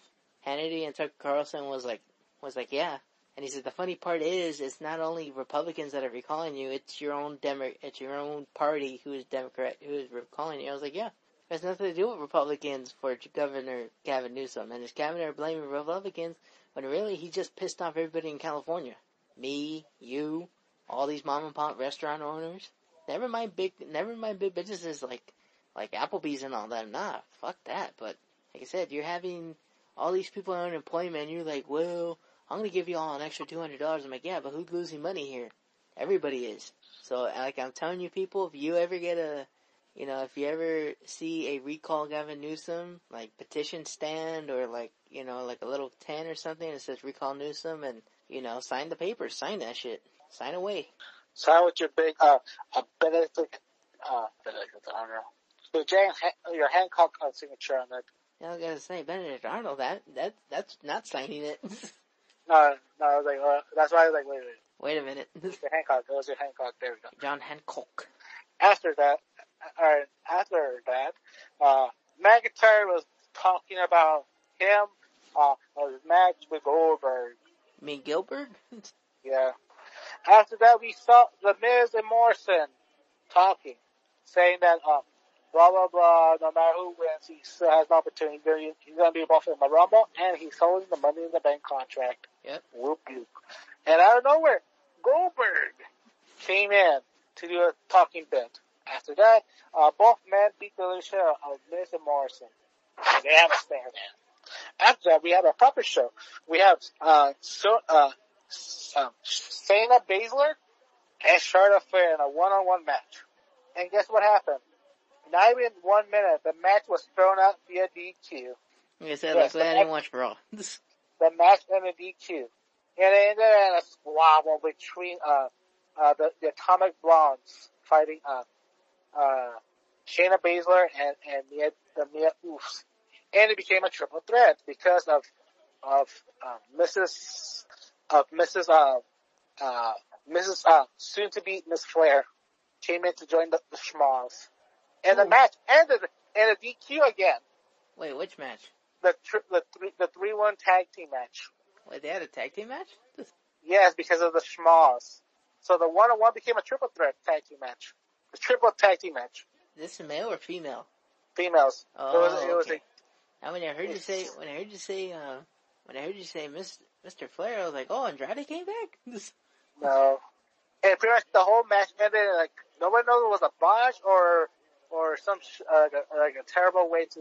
Hannity and Tucker Carlson was like, was like, yeah. And he said, the funny part is, it's not only Republicans that are recalling you, it's your own Demo, it's your own party who is Democrat, who is recalling you. I was like, yeah, It has nothing to do with Republicans for Governor Gavin Newsom. And his are blaming Republicans when really he just pissed off everybody in California. Me, you, all these mom and pop restaurant owners. Never mind big, never mind big businesses like, like Applebee's and all that. Nah, fuck that. But like I said, you're having all these people on unemployment and you're like, well, I'm gonna give you all an extra $200. I'm like, yeah, but who's losing money here? Everybody is. So like I'm telling you people, if you ever get a, you know, if you ever see a recall Gavin Newsom, like petition stand or like, you know, like a little tent or something that says recall Newsom and, you know, sign the papers, sign that shit. Sign away. Sign with your big, uh, uh Benedict, uh, Benedict Arnold. Your, Jan, your Hancock uh, signature on that. Yeah, I was gonna say Benedict Arnold, that, that, that's not signing it. no, no, I was like, uh, that's why I was like, wait, wait. Wait a minute. your Hancock, it was your Hancock, there we go. John Hancock. After that, or after that, uh, McIntyre was talking about him, uh, his match with Goldberg. Me Gilbert? yeah. After that, we saw The Miz and Morrison talking, saying that, uh, blah, blah, blah, no matter who wins, he still has an opportunity. He's going to be involved in the Rumble, and he's holding the Money in the Bank contract. Yep. Whoop, whoop. And out of nowhere, Goldberg came in to do a talking bit. After that, uh, both men beat the show of Miz and Morrison. They have a stand in. After that, we have a proper show. We have, uh, so, uh, um, Shayna Baszler and Charlotte Flair in a one-on-one match. And guess what happened? Not even one minute, the match was thrown out via DQ. Like I said, yes, I didn't watch Raw. the match ended DQ. And it ended in a squabble between, uh, uh, the, the Atomic Blondes fighting, uh, uh, Shayna Baszler and, and Mia, the Mia Oofs. And it became a triple threat because of, of, uh, Mrs., of Mrs., uh, uh, Mrs., uh, soon to be Miss Flair came in to join the, the. And Ooh. the match ended in a DQ again. Wait, which match? the the three the three one tag team match. Wait, they had a tag team match? Yes, because of the schmalls. So the one on one became a triple threat tag team match. The triple tag team match. Is this male or female? Females. Oh, it was, it was okay. And when I heard you say, when I heard you say, uh, when I heard you say Miss, Mr. Flair, I was like, oh, Andrade came back? no. And pretty much the whole match ended like, nobody knows it was a botch or, or some, sh- uh, like, a, terrible way to,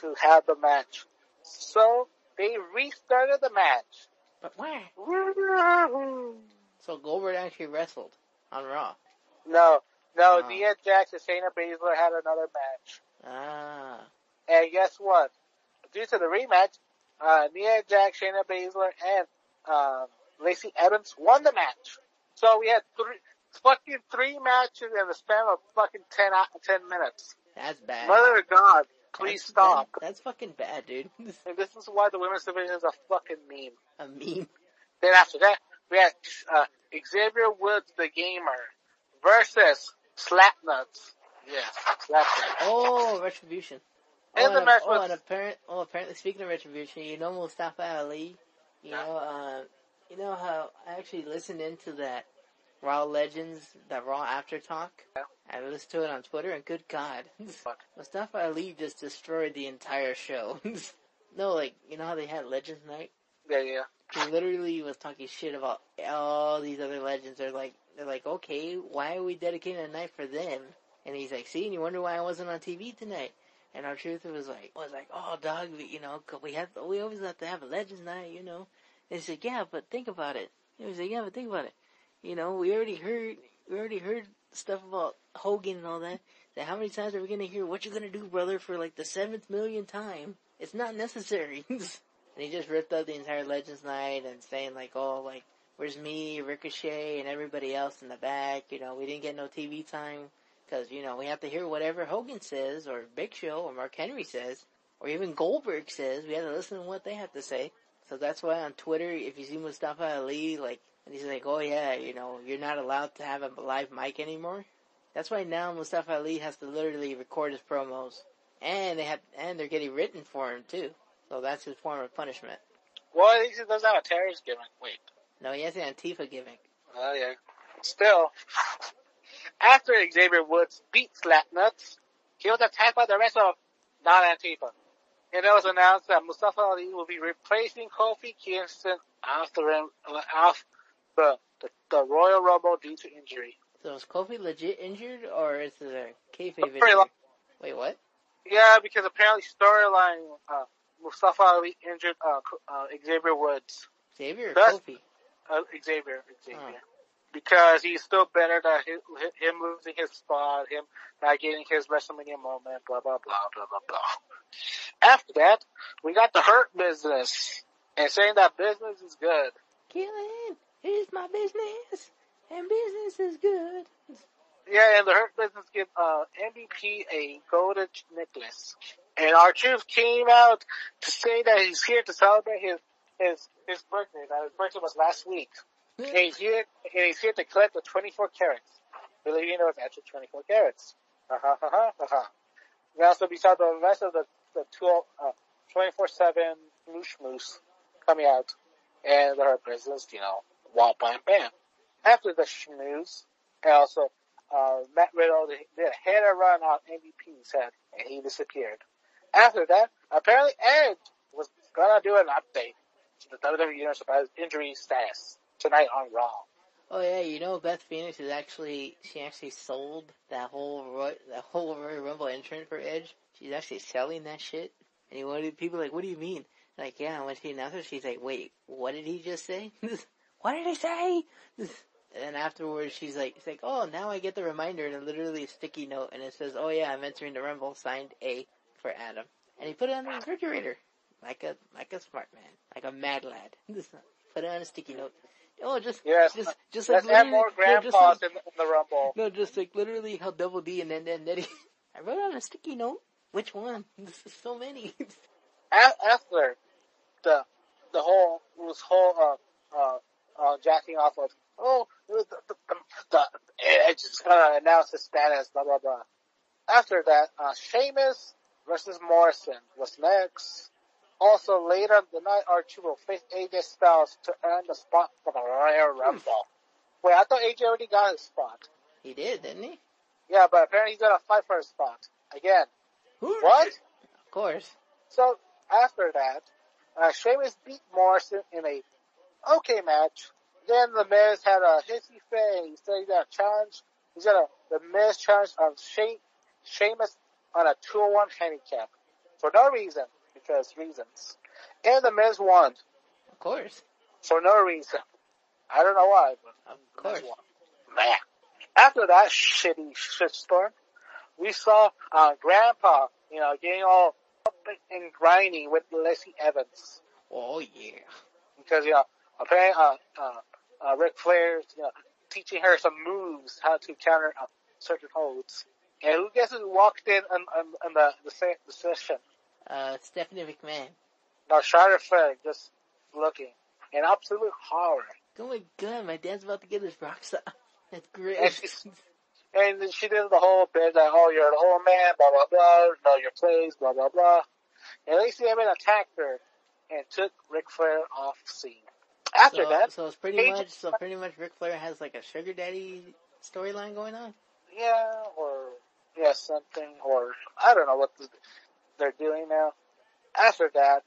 to have the match. So, they restarted the match. but why? So Goldberg actually wrestled on Raw. No, no, Oh. Nia Jax and Shayna Baszler had another match. Ah. And guess what? Due to the rematch, uh, Nia Jax, Shayna Baszler, and um, Lacey Evans won the match. So we had three, fucking three matches in the span of fucking 10, 10 minutes. That's bad. Mother of God, please That's- stop. that- that's fucking bad, dude. And this is why the women's division is a fucking meme. A meme. Then after that, we had uh, Xavier Woods, the gamer, versus Slapnuts. Yes, Slapnuts. Oh, Retribution. And oh, the and, match oh, was- and apparent, oh, apparently speaking of Retribution, you know Mustafa Ali? You Yeah. know, uh, you know how I actually listened into that Raw Legends, that Raw After Talk? Yeah. I listened to it on Twitter and good God. Mustafa Ali just destroyed the entire show. no, like, you know how they had Legends Night? Yeah, yeah. He literally was talking shit about all these other legends. They're like, they're like, okay, why are we dedicating a night for them? And he's like, see, and you wonder why I wasn't on TV tonight. And R-Truth was like, was like, oh, dog, we- you know, we have, we always have to have a legends night, you know. And he said, yeah, but think about it. He was like, yeah, but think about it. You know, we already heard, we already heard stuff about Hogan and all that. That how many times are we gonna hear what you gonna do, brother, for like the seventh million time? It's not necessary. and he just ripped up the entire Legends night and saying like, oh, like, where's me, Ricochet, and everybody else in the back? You know, we didn't get no TV time because you know we have to hear whatever Hogan says or Big Show or Mark Henry says or even Goldberg says. We have to listen to what they have to say. So that's why on Twitter, if you see Mustafa Ali, like, and he's like, oh yeah, you know, you're not allowed to have a live mic anymore. That's why now Mustafa Ali has to literally record his promos, and they have, and they're getting written for him too. So that's his form of punishment. Well, at least he doesn't have a terrorist gimmick. Wait. No, he has an Antifa gimmick. Oh yeah. Still, after Xavier Woods beat Slapnuts, he was attacked by the rest of non-Antifa. And it was announced that Mustafa Ali will be replacing Kofi Kingston after him, after the, the, the Royal Rumble due to injury. So is Kofi legit injured, or is it a kayfabe injury? Wait, what? Yeah, because apparently storyline, uh, Mustafa Ali injured, uh, uh, Xavier Woods. Xavier or That's- Kofi? Uh, Xavier, Xavier. Oh. Because he's still better than him, him losing his spot, him not getting his WrestleMania moment, blah, blah, blah, blah, blah, blah. After that, we got the Hurt Business. And saying that business is good. Killing is my business, and business is good. Yeah, and the Hurt Business give, uh, MVP a golden necklace. And R-Truth came out to say that he's here to celebrate his, his, his birthday. That his birthday was last week. And he's here, and he's here to collect the 24 carats. Believe you know, it's actually 24 carats. Ha ha ha ha ha ha. Now, so besides the rest of the, the two, uh, 24-7 moosh moose coming out, and their business, you know, wah bam bam. After the schmooze, and also, uh, Matt Riddle did did a header run on MVP's head, and he disappeared. After that, apparently Edge was gonna do an update to the WWE Universe about his injury status tonight on Raw. Oh yeah, you know Beth Phoenix is actually she actually sold that whole Roy, that whole Royal Rumble entrance for Edge. She's actually selling that shit. And you wanted people like, what do you mean? Like, yeah, when she announced it, she's like, wait, what did he just say? what did he say? And then afterwards, she's like, it's like, oh, now I get the reminder and literally a sticky note, and it says, oh yeah, I'm entering the Rumble, signed A for Adam, and he put it on the refrigerator, like a like a smart man, like a mad lad. put it on a sticky note. Oh, just Yes, just just like let's add literally- more no, just grandpas like- in, in the Rumble. no, just like literally how Double D and then then Nettie. I wrote on a sticky note. Which one? This is so many. After the the whole was whole uh uh uh jacking off of oh the the, the, the Edge is gonna announce his status blah blah blah. After that, uh Sheamus versus Morrison was next, Also, later in the night, R-Truth will face AJ Styles to earn the spot for the Royal Rumble. Wait, I thought AJ already got his spot. He did, didn't he? Yeah, but apparently he's gonna fight for his spot. Again. What? Of course. So, after that, uh, Sheamus beat Morrison in a okay match. Then the Miz had a hissy fit. He said he's gonna challenge. He's gonna the Miz challenge on she, Sheamus on a two on one handicap for no reason because reasons. And the Miz won. Of course. For no reason. I don't know why, but of course. Man. After that shitty shitstorm, we saw uh, Grandpa, you know, getting all up and grinding with Lacey Evans. Oh yeah. Because you know, apparently, uh, uh, uh, Ric Flair's, you know, teaching her some moves how to counter uh, certain holds. And who guess who walked in on, on, on the, the, the session? Uh, Stephanie McMahon. No, Charlotte Flair just looking. An absolute horror. Oh my god, my dad's about to get his rocks off. That's great. And, and she did the whole bit that, oh, you're the old man, blah, blah, blah, know your place, blah, blah, blah. And Lacey Evans attacked her and took Ric Flair off scene. After so, that, so it's pretty much so pretty much Ric Flair has like a sugar daddy storyline going on. Yeah, or yeah, something, or I don't know what the, they're doing now. After that,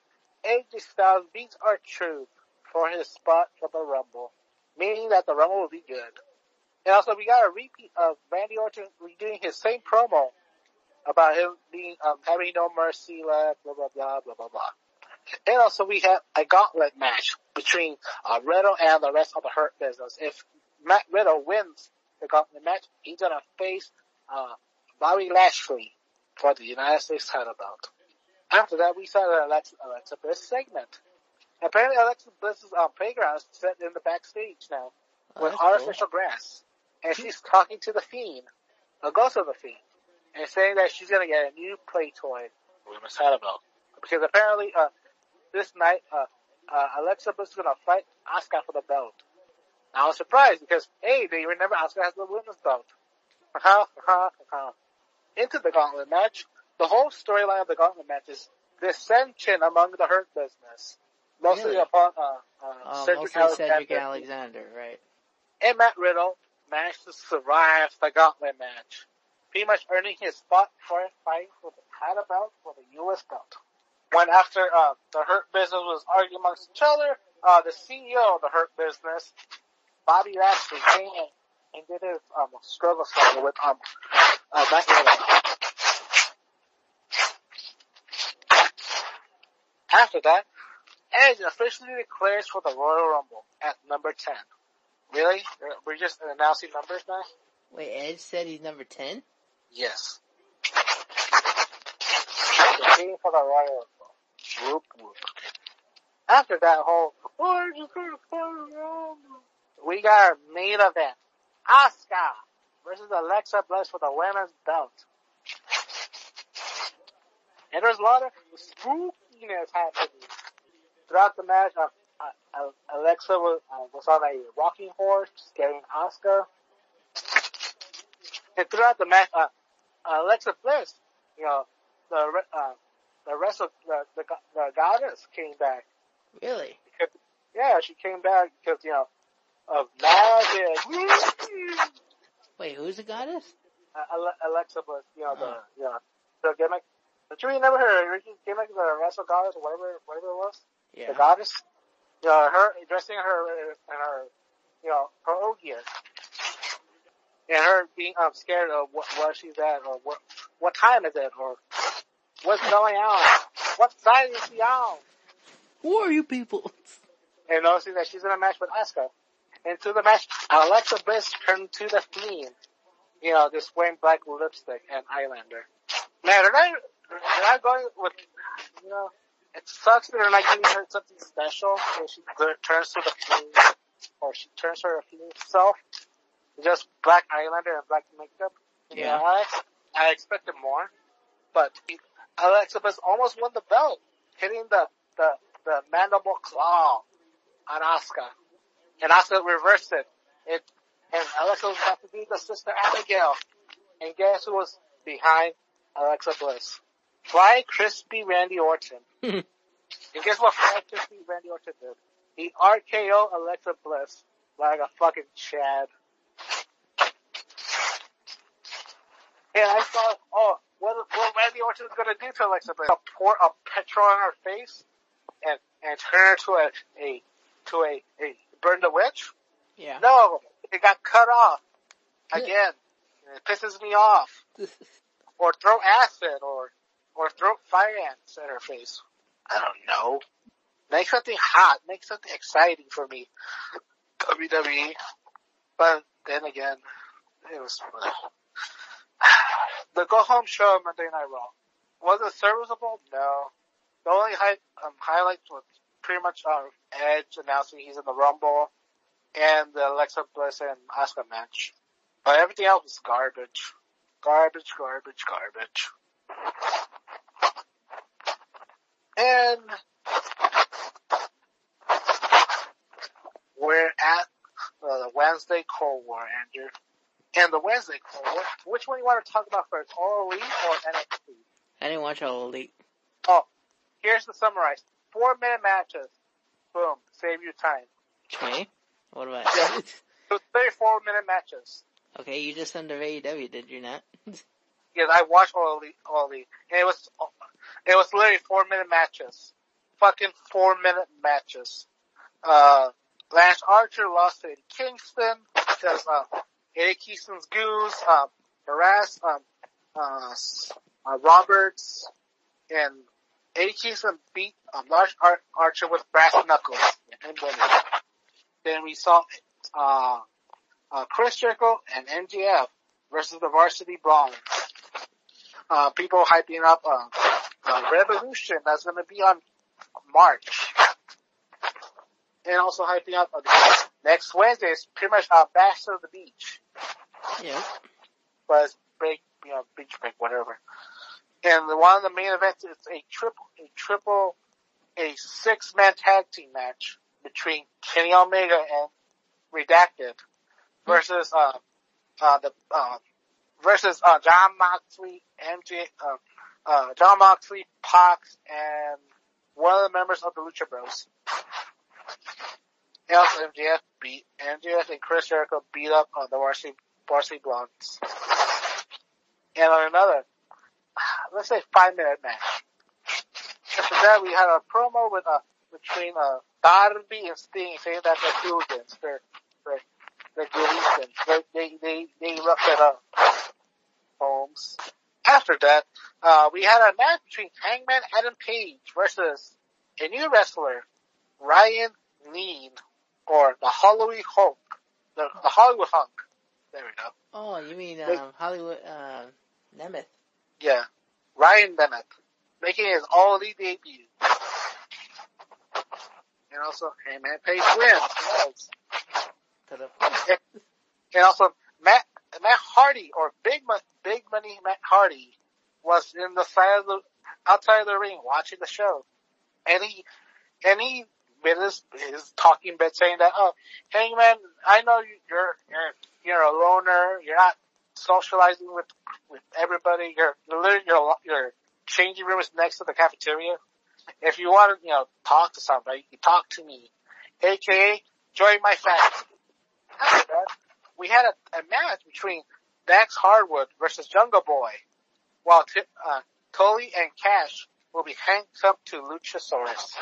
AJ Styles beats R-Truth for his spot for the Rumble, meaning that the Rumble will be good. And also, we got a repeat of Randy Orton redoing his same promo about him being um, having no mercy left, blah blah blah blah blah blah. And also, we have a gauntlet match between uh, Riddle and the rest of the Hurt Business. If Matt Riddle wins the gauntlet match, he's gonna face uh, Bobby Lashley for the United States title belt. After that, we saw the Alexa, Alexa Bliss segment. Apparently, Alexa Bliss's um, playground is set in the backstage now Oh, with artificial grass, and she's talking to the Fiend, a ghost of the Fiend, and saying that she's gonna get a new play toy Women's title belt because apparently, uh, this night, uh, uh, Alexa Bliss is gonna fight Asuka for the belt. I was surprised because, hey, they remember Asuka has the women's belt. Into the gauntlet match, the whole storyline of the gauntlet match is dissension among the Hurt Business. Mostly Really? upon, uh, uh, Oh, Cedric mostly Cedric Alexander. Alexander, right? And Matt Riddle managed to survive the gauntlet match. Pretty much earning his spot for fighting for the title belt for the US belt. When after, uh, the Hurt Business was arguing amongst each other, uh, the CEO of the Hurt Business, Bobby Lashley, came in and did his, um, struggle song with, um, uh, After that, Edge officially declares for the Royal Rumble at number 10. Really? We're just announcing numbers now? Wait, Edge said he's number ten. Yes. Competing for the Royal. Whoop whoop. After that whole, oh, Edge is gonna fight the Rumble," we got our main event. Asuka versus Alexa Bliss for the women's belt. And there's a lot of spookiness happening. Throughout the match, uh, uh, Alexa was, uh, was on a rocking horse scaring Asuka. And throughout the match, uh, Alexa Bliss, you know, the uh, the rest of the, the the goddess came back. Really? Because, yeah, she came back because you know of magic. Wait, who's the goddess? uh, Alexa Bliss, you know the Oh. you know the gimmick. Did you remember her original gimmick, the wrestle goddess, or whatever whatever it was? Yeah. The goddess. You know, her dressing her and her you know her old gear. And her being um, scared of what, where she's at, or what what time is it, or what's going on, what side is she on, Who are you people? and noticing that she's in a match with Asuka. And to the match, Alexa Bliss turned to the Fiend. You know, just wearing black lipstick and eyeliner. Man, they're not, they're not going with, you know, it sucks that they're not giving her something special when she turns to the Fiend, or she turns to her Fiend self. Just black eyeliner and black makeup. You Yeah. know, I, I expected more. But Alexa Bliss almost won the belt, hitting the, the, the mandible claw on Asuka. And Asuka reversed it. It and Alexa was about to be the sister Abigail. And guess who was behind Alexa Bliss? Fly crispy Randy Orton. And guess what Francis Randy Orton did? He RKO Alexa Bliss like a fucking Chad. And I saw, oh, what, what Randy Orton is gonna do to Alexa Bliss? Pour a petrol on her face and, and turn her to a, a, to a, a burn the witch? Yeah. No, it got cut off. Again. It pisses me off. or throw acid or, or throw fire ants at her face. I don't know. Make something hot. Make something exciting for me. WWE. But then again, it was the go home show of Monday Night Raw. Was it serviceable? No. The only high, um, highlight was pretty much uh, Edge announcing he's in the Rumble and the Alexa Bliss and Asuka match. But everything else was garbage. Garbage, garbage, garbage. And we're at the Wednesday Cold War, Andrew. And the Wednesday War, which one you want to talk about first, All Elite or NXT? I didn't watch All Elite. Oh, here's the summarize. Four minute matches. Boom. Save you time. Okay. What about Yeah. It was 34 minute matches. Okay, you just under AEW, did you not? Yes, I watched All Elite, All Elite. And it was, it was literally four minute matches. Fucking four minute matches. Uh, Lance Archer lost to Kingston because, uh, Kingston's goose, harassed, um, uh, uh, Roberts and Eddie Kingston beat, Lars Ar- Archer with brass knuckles and. Then we saw, uh, uh, Chris Jericho and MJF versus the Varsity Blondes. Uh, people hyping up, uh, uh, Revolution that's gonna be on March. And also hyping up, uh, next Wednesday is pretty much, uh, Bash to the Beach. Yeah. But it's break, you know, beach break, whatever. And the, one of the main events is a triple, a triple, a six man tag team match between Kenny Omega and Redacted versus, uh, uh, the, uh, versus, uh, Jon Moxley, MJ, uh, uh, Jon Moxley, Pox, and one of the members of the Lucha Bros. And also MJF beat, MJF and Chris Jericho beat up on the Varsity, Varsity Blondes. And on another, let's say five minute match. After that, we had a promo with, a between, uh, Darby and Sting saying that they're hooligans. They're, they're, they're. They, they, they, they roughed it up. Holmes. After that, uh, we had a match between Hangman Adam Page versus a new wrestler, Ryan Neen, or the Hollywood Hulk. The, the Hollywood Hunk. There we go. Oh, you mean, um, Hollywood, uh, Nemeth. Yeah. Ryan Bennett. Making his all elite debut. And also, Hangman Page wins. Yes. And also, Matt, Matt Hardy, or Big, Mo- Big Money Matt Hardy, was in the side of the, outside of the ring watching the show. And he, and he made his, his talking bit saying that, oh, Hangman, I know you- you're, you're, you're a loner, you're not socializing with, with everybody, you're literally, your, your changing room is next to the cafeteria. If you want to, you know, talk to somebody, you talk to me. AKA, join my that, we had a, a match between Dax Harwood versus Jungle Boy, while T- uh, Tully and Cash will be handcuffed to Luchasaurus.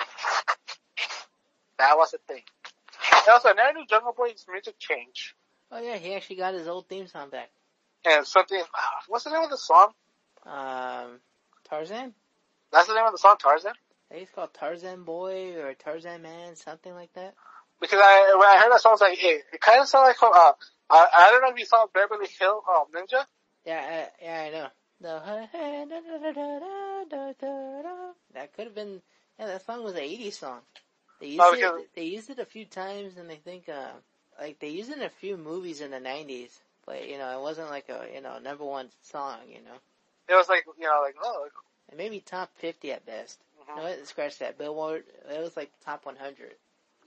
That was a thing. Also, another new Jungle Boy's music change. oh yeah, he actually got his old theme song back. And something, uh, what's the name of the song? Um, Tarzan? That's the name of the song, Tarzan? I think it's called Tarzan Boy or Tarzan Man, something like that. Because I, when I heard that song, I was like, hey, it kind of sounded like, uh, I, I don't know if you saw Beverly Hill um, Ninja. Yeah, I, yeah, I know. That could have been. Yeah, that song was an '80s song. They used Oh, it. They used it a few times, and I think, uh, like they used it in a few movies in the '90s. But you know, it wasn't like a you know number one song. You know, It was like, you know, like, oh, and maybe top 50 at best. mhm. No, scratch that. Billboard. It was like top 100.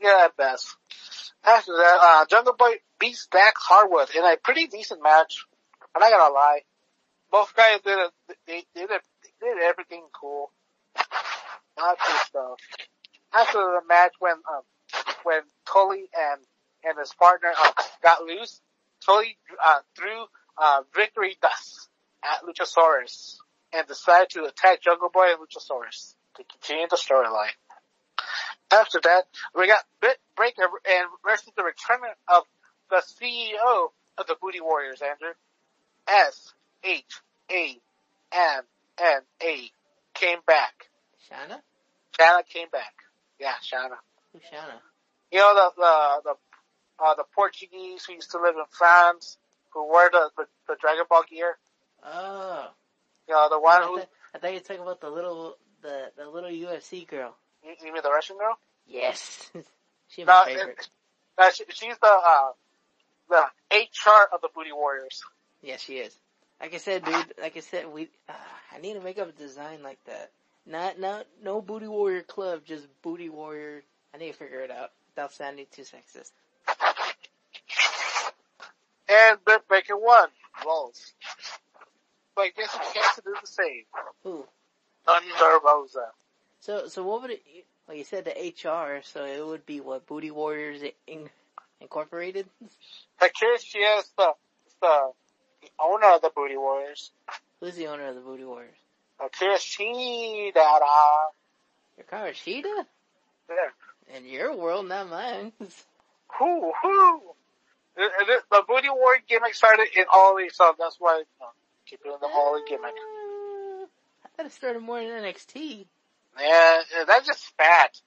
yeah, at best. After that, uh, Jungle Boy beats Dax Harwood in a pretty decent match. I'm not gonna lie. Both guys did a, they, they did a, they did everything cool. Not stuff. After the match, when um, when Tully and and his partner uh, got loose, Tully uh, threw uh, victory dust at Luchasaurus and decided to attack Jungle Boy and Luchasaurus to continue the storyline. After that, we got Britt Baker and versus the return of the CEO of the Booty Warriors, Andrew. S H A M N A came back. Shana? Shana came back. Yeah, Shana. Who's Shana? You know the the the uh, the Portuguese who used to live in France who wore the the, the Dragon Ball gear. Oh. You know the one I, who th- I thought you were talking about the little the the little UFC girl. you, you mean the Russian girl? Yes. She's my No, favorite. it- uh, she, she's the uh the HR of the Booty Warriors. Yes, she is. Like I said, dude. Like I said, we. Uh, I need to make up a design like that. Not not no booty warrior club, just booty warrior. I need to figure it out without sounding too sexist. And Britt Baker won. Rolls. But I guess has to do the same. Ooh. Thunder Rosa. So so what would it? Well, you said the HR, so it would be what Booty Warriors in, Incorporated. Akira Shida is the, the, the owner of the Booty Warriors. Who's the owner of the Booty Warriors? Akira Shida. Your Shida? Yeah. In your world, not mine. Who? whoo. The, Booty Warrior gimmick started in all these, so that's why, you know, keep doing the all gimmick. Uh, I thought it started more in NXT. Yeah, that's just fat.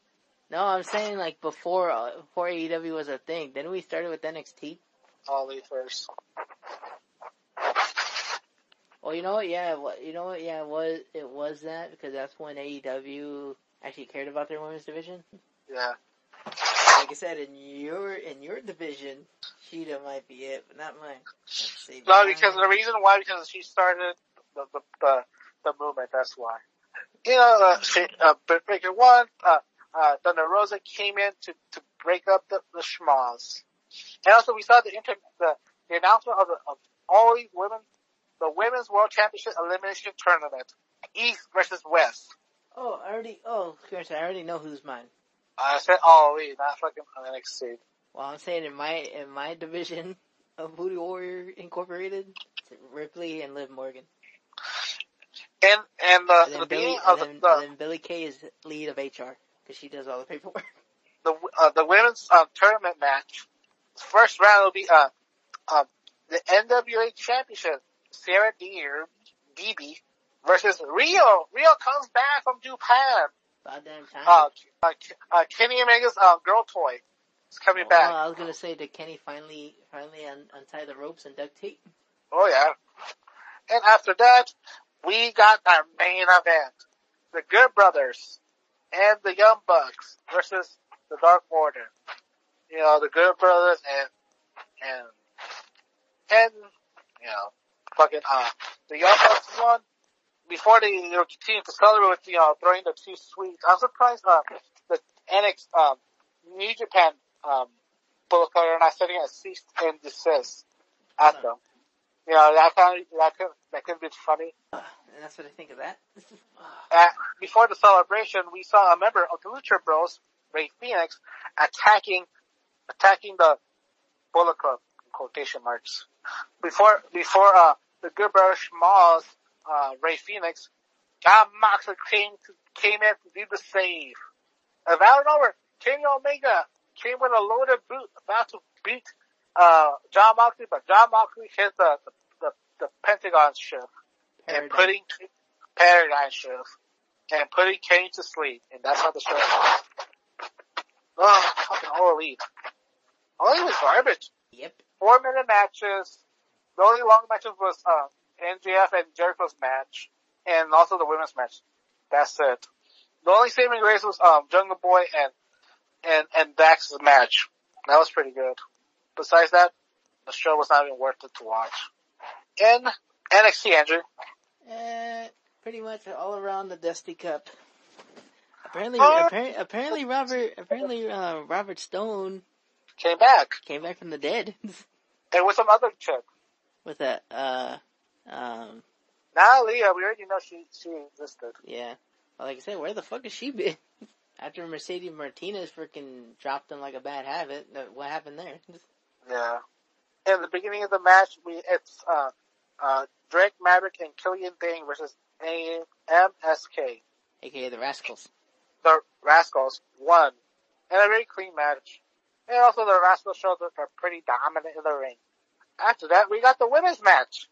No, I'm saying like before uh, before AEW was a thing. Then we started with NXT. Ollie first. Well, you know what? Yeah, you know what? Yeah, it was it was that because that's when AEW actually cared about their women's division. Yeah. I said, in your in your division, Sheeta might be it, but not mine. See, No, because the reason why, because she started the, the, the, the movement, that's why. You know, uh, she, uh, Britt Baker won, uh, uh, Thunder Rosa came in to, to break up the, the schmoz. And also we saw the inter, the, the announcement of, the, of all these women, the Women's World Championship Elimination Tournament. East versus West. Oh, I already. Oh, I already know who's mine. I said, oh wait, not fucking NXT. Well, I'm saying in my in my division of Booty Warrior Incorporated, it's Ripley and Liv Morgan. And, and, uh, And the Billy, beginning of the, then, the, then Billie Kay is lead of HR because she does all the paperwork. the uh, the women's um, tournament match. First round will be uh, um, the NWA Championship. Sarah Deer, BB versus Riho. Riho comes back from Japan. About damn time. Uh, uh, uh Kenny Omega's uh, girl toy is coming Oh, back. I was gonna say, did Kenny finally finally un- untie the ropes and duct tape? Oh yeah. And after that, we got our main event: the Good Brothers and the Young Bucks versus the Dark Order. You know, the Good Brothers and and and you know, fucking uh, the Young Bucks won. Before they you know, continued to celebrate with you know throwing the two sweets, I'm surprised uh the NX um New Japan um both are not setting a cease and desist at them. You know, that kind of, that could, that could be funny. And that's what I think of that. Uh, before the celebration, we saw a member of the Lucha Bros, Rey Fenix, attacking, attacking the Bullet Club, in quotation marks. Before, before, uh, the Good Brother uh, Rey Fenix, Jon Moxley came to, came in to do the save. And out of nowhere, Kenny Omega came with a loaded boot, about to beat, uh, Jon Moxley, but John Moxley hit the, the, the, the Pentagon shift and putting paradigm shift and putting Kane to sleep, and that's how the show ends. Oh, fucking all elite. All elite was garbage. Yep. Four minute matches. The only long matches was uh, MJF and Jericho's match, and also the women's match. That's it. The only saving grace was um, Jungle Boy and and and Dax's match. That was pretty good. Besides that, the show was not even worth it to watch. In NXT, Andrew. Uh, pretty much all around the Dusty Cup. Apparently, Oh. apparently, apparently Robert, apparently, uh, Robert Stone came back. came back from the dead And with some other chick. with a, uh, um, Now Leah, we already know she she existed. yeah. Like I said, where the fuck has she been? After Mercedes Martinez freaking dropped him like a bad habit, what happened there? Yeah. In the beginning of the match, we it's uh, uh, Drake Maverick and Killian Dain versus AMSK, aka the Rascals. The Rascals won in a very clean match. And also the Rascals showed that they're pretty dominant in the ring. After that, we got the women's match.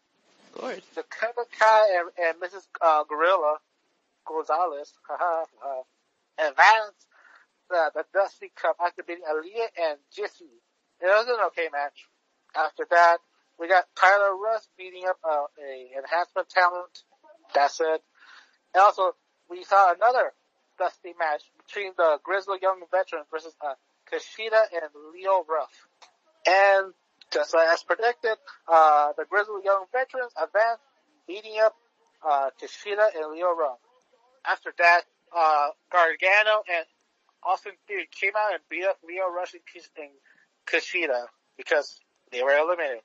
Of course. Dakota Kai and, and Mrs. Uh, Gorilla Gonzalez, uh, advanced the, the Dusty Cup after beating Aaliyah and Jissy. It was an okay match. After that, we got Tyler Rust beating up uh, a enhancement talent. That's it. And also, we saw another Dusty match between the Grizzly Young Veteran versus uh, Kushida and Leon Ruff. And just as predicted, uh, the Grizzly Young Veterans advanced, beating up uh, and Leon Ruff. After that, uh, Gargano and Austin Theory came out and beat up Leon Ruff and Kushida because they were eliminated.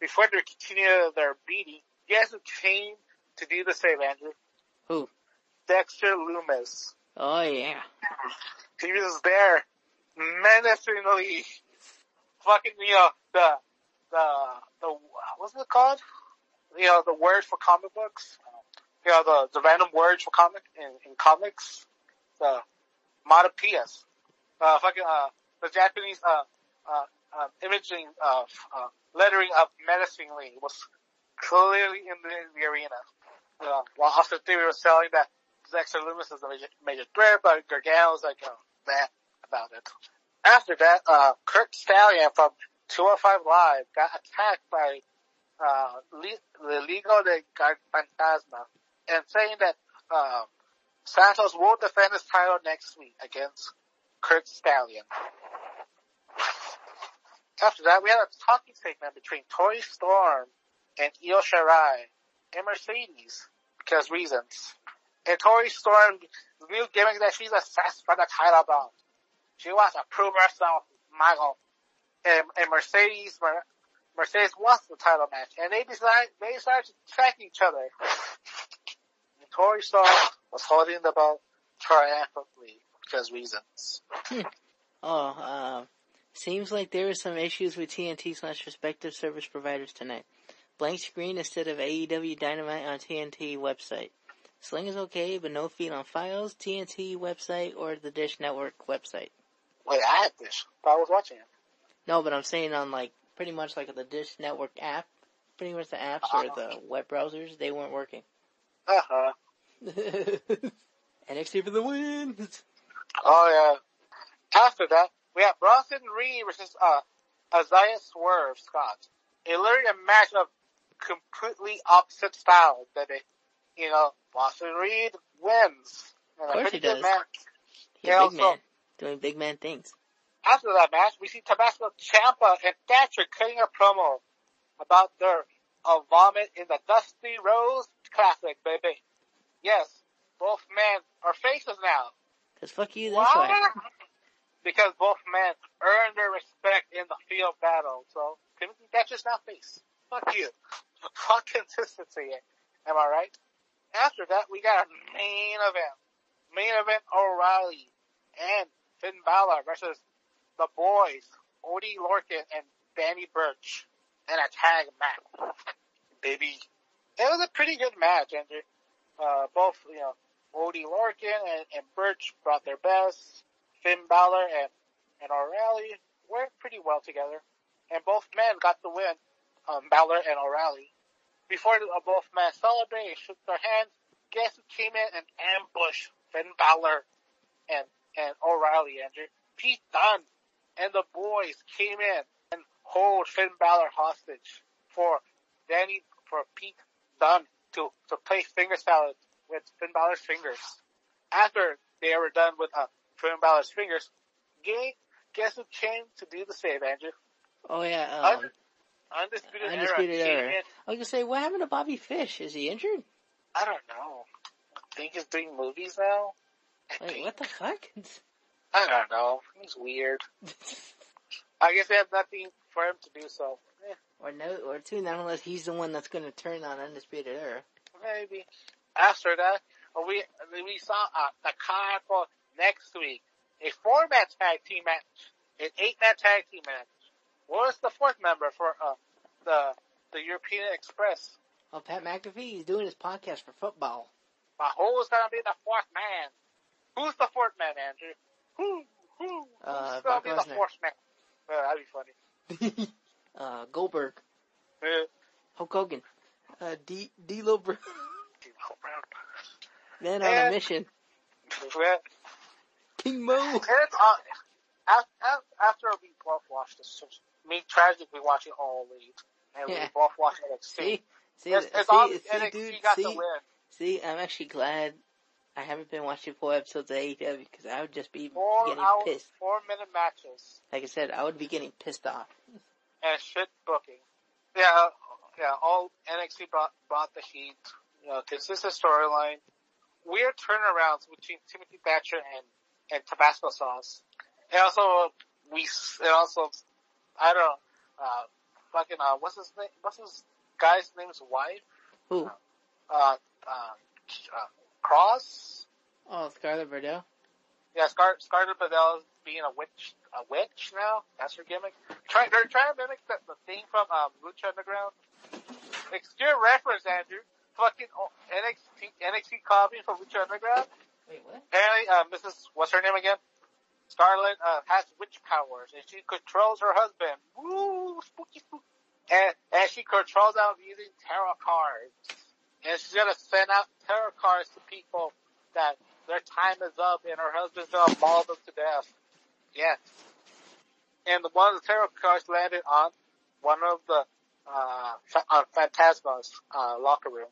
Before they continued their beating, guess who came to do the same, Andrew? Who? Dexter Lumis. Oh yeah. He was there, menacingly, fucking, you know, the, the, the, what's it called? You know, the word for comic books? You know, the, the random words for comic, in, in comics? The, matopias. Uh, fucking, uh, the Japanese, uh, uh, uh, imaging of, uh, lettering of menacingly was clearly in the, the arena. Uh, while Austin Theory was selling that Dexter Lumis is a major, major threat, but Gargano was like, oh, that about it. After that, uh, Curt Stallion from 205 Live got attacked by, uh, the Liga de Fantasma and saying that, um, Santos will defend his title next week against Curt Stallion. After that, we had a talking segment between Toni Storm and Io Shirai and Mercedes because reasons. And Toni Storm's new gimmick that she's obsessed for the title belt. She wants to prove herself, Michael. And, and Mercedes, Mercedes wants the title match. And they decide, they start to track each other. And Toni Storm was holding the belt triumphantly because reasons. Hmm. Oh, uh, seems like there were some issues with TNT slash respective service providers tonight. Blank screen instead of AEW Dynamite on TNT website. Sling is okay, but no feed on files, TNT website, or the Dish Network website. Wait, I had Dish. I was watching it. No, but I'm saying on like, pretty much like the Dish Network app, pretty much the apps uh-huh. or the web browsers, they weren't working. Uh-huh. NXT for the win! Oh yeah. After that, we have Bronson Reed versus, uh, Isaiah Swerve Scott. A literally a match of completely opposite styles, baby. You know, Bronson Reed wins. And of course he does. Match. He's a big also, man. Doing big man things. After that match, we see Tommaso Ciampa and Thatcher cutting a promo about their uh, vomit in the Dusty Rhodes Classic, baby. Yes, both men are faces now. Cause fuck you, that's why. Because both men earned their respect in the field battle, so Timothy Thatcher's not face. Fuck you. Fuck consistency. Am I right? After that, we got a main event. Main event O'Reilly and Finn Balor versus the boys, Oney Lorcan and Danny Burch in a tag match. Baby. It was a pretty good match, Andrew. Uh, both, you know, Oney Lorcan and, and Burch brought their best. Finn Balor and, and O'Reilly worked pretty well together. And both men got the win, um, Balor and O'Reilly. Before the, uh, both men celebrated and shook their hands, guess who came in and ambushed Finn Balor and, and O'Reilly, Andrew? Pete Dunne and the boys came in and hold Finn Balor hostage for Danny, for Pete Dunne to, to play finger salad with Finn Balor's fingers. After they were done with uh, Finn Balor's fingers, gay, guess who came to do the save, Andrew? Oh yeah, um, Undisputed, Undisputed Era. Era. I was gonna say, what happened to Bobby Fish? Is he injured? I don't know. I think he's doing movies now. Wait, what the fuck? I don't know. He's weird. I guess they have nothing for him to do so. Eh. Or no, or two, not unless he's the one that's gonna turn on Undisputed Era. Maybe. After that, we we saw uh, the for next week a four man tag team match, an eight man tag team match. Where's the fourth member for uh, the the European Express? Oh, Pat McAfee, he's doing his podcast for football. Uh, who's gonna be the fourth man? Who's the fourth man, Andrew? Who? Who? Uh, Who's Brock be the fourth man? Uh, that'd be funny. uh, Goldberg, Uh, Hulk Hogan, uh, D, D'Lo Brown, oh, Brown. man on a mission, Yeah. King Mo. And it's, uh, after, after we both watched this, me tragically watching all league, and Yeah. we both watched NXT. See, see, it's, see, it's all see, NXT dude, got see, the win. see, I'm actually glad I haven't been watching full episodes of AEW because I would just be Four getting hour, pissed. four minute matches Like I said, I would be getting pissed off. and shit booking. Yeah, yeah. All NXT brought brought the heat. You know, consistent storyline. Weird turnarounds between Timothy Thatcher and and Tabasco sauce. And also we and also I don't know. Uh, fucking uh, what's his name? What's his guy's name's wife? Who? Uh, uh, uh Kross. Oh, Scarlett Bordeaux. Yeah, Scar- Scarlett Bordeaux being a witch, a witch now. That's her gimmick. Try, they're trying to mimic the, the thing from um, Lucha Underground. Exterior reference, Andrew. Fucking oh, NXT, NXT copy from Lucha Underground. Wait, what? Apparently, uh, Mrs. What's her name again? Scarlett uh, has witch powers and she controls her husband. Woo, spooky, spooky. And and she controls them using tarot cards. And she's gonna send out tarot cards to people that their time is up and her husband's gonna maul them to death. Yes. And the one of the tarot cards landed on one of the uh on Phantasma's uh locker room.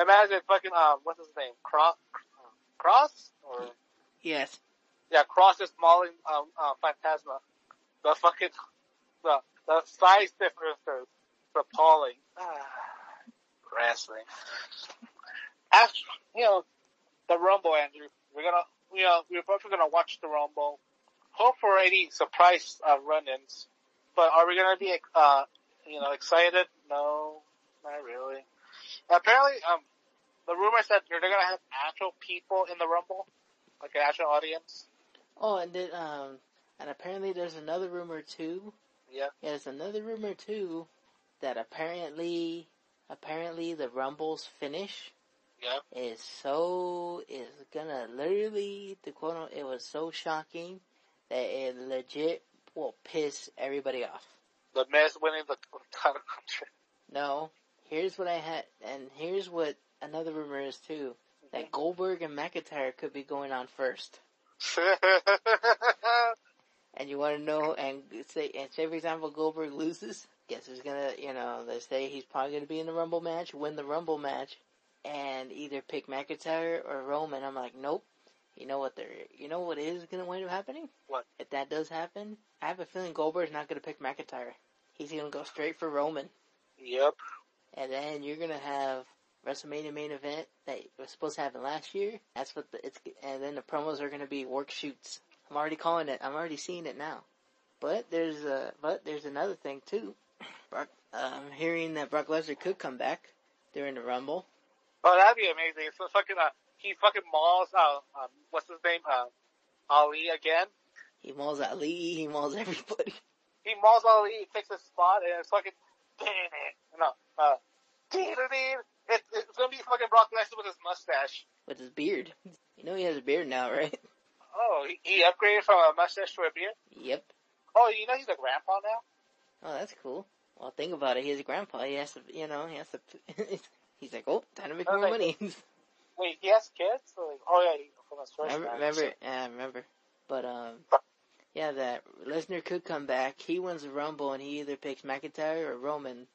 Imagine fucking uh what's his name? Kross Kross or Yes. yeah, Kross is mauling um, uh, Phantasma. The fucking the the size difference the appalling. Ah, wrestling. After you know the Rumble, Andrew, we're gonna you know we're both gonna watch the Rumble. Hope for any surprise uh, run-ins, but are we gonna be uh you know excited? No, not really. Apparently, um, the rumor said they're gonna have actual people in the Rumble, like an actual audience. Oh, and then, um, and apparently there's another rumor too. Yeah. Yeah, there's another rumor too that apparently, apparently the Rumble's finish Yeah. is so is gonna literally the quote it was so shocking that it legit will piss everybody off. The Miz winning the title country. No, here's what I had, and here's what another rumor is too. That Goldberg and McIntyre could be going on first. And you want to know, and say, and say for example Goldberg loses, guess who's gonna, you know, they say he's probably gonna be in the Rumble match, win the Rumble match, and either pick McIntyre or Roman. I'm like, nope. You know what they're, you know what is gonna wind up happening? What? If that does happen, I have a feeling Goldberg's not gonna pick McIntyre. He's gonna go straight for Roman. yep. And then you're gonna have WrestleMania main event that was supposed to happen last year. That's what the, it's, and then the promos are gonna be work shoots. I'm already calling it. I'm already seeing it now. But there's a, but there's another thing too. Brock, I'm hearing that Brock Lesnar could come back during the Rumble. Oh, that'd be amazing. So fucking, uh, he fucking mauls, uh, um, what's his name, uh, Ali again. He mauls Ali. He mauls everybody. He mauls Ali, he takes his spot, and it's fucking, no, uh, it, it's gonna be fucking Brock Lesnar with his mustache. with his beard. You know he has a beard now, right? Oh, he, he upgraded from a mustache to a beard? Yep. Oh, you know he's a grandpa now? Oh, that's cool. Well, think about it. He's a grandpa. He has to, you know, he has to. he's like, oh, time to make more Okay. money. Wait, he has kids? Like, oh yeah, he, from his first remember, marriage. remember, yeah, I remember. But um, yeah, that Lesnar could come back. He wins the Rumble, and he either picks McIntyre or Roman.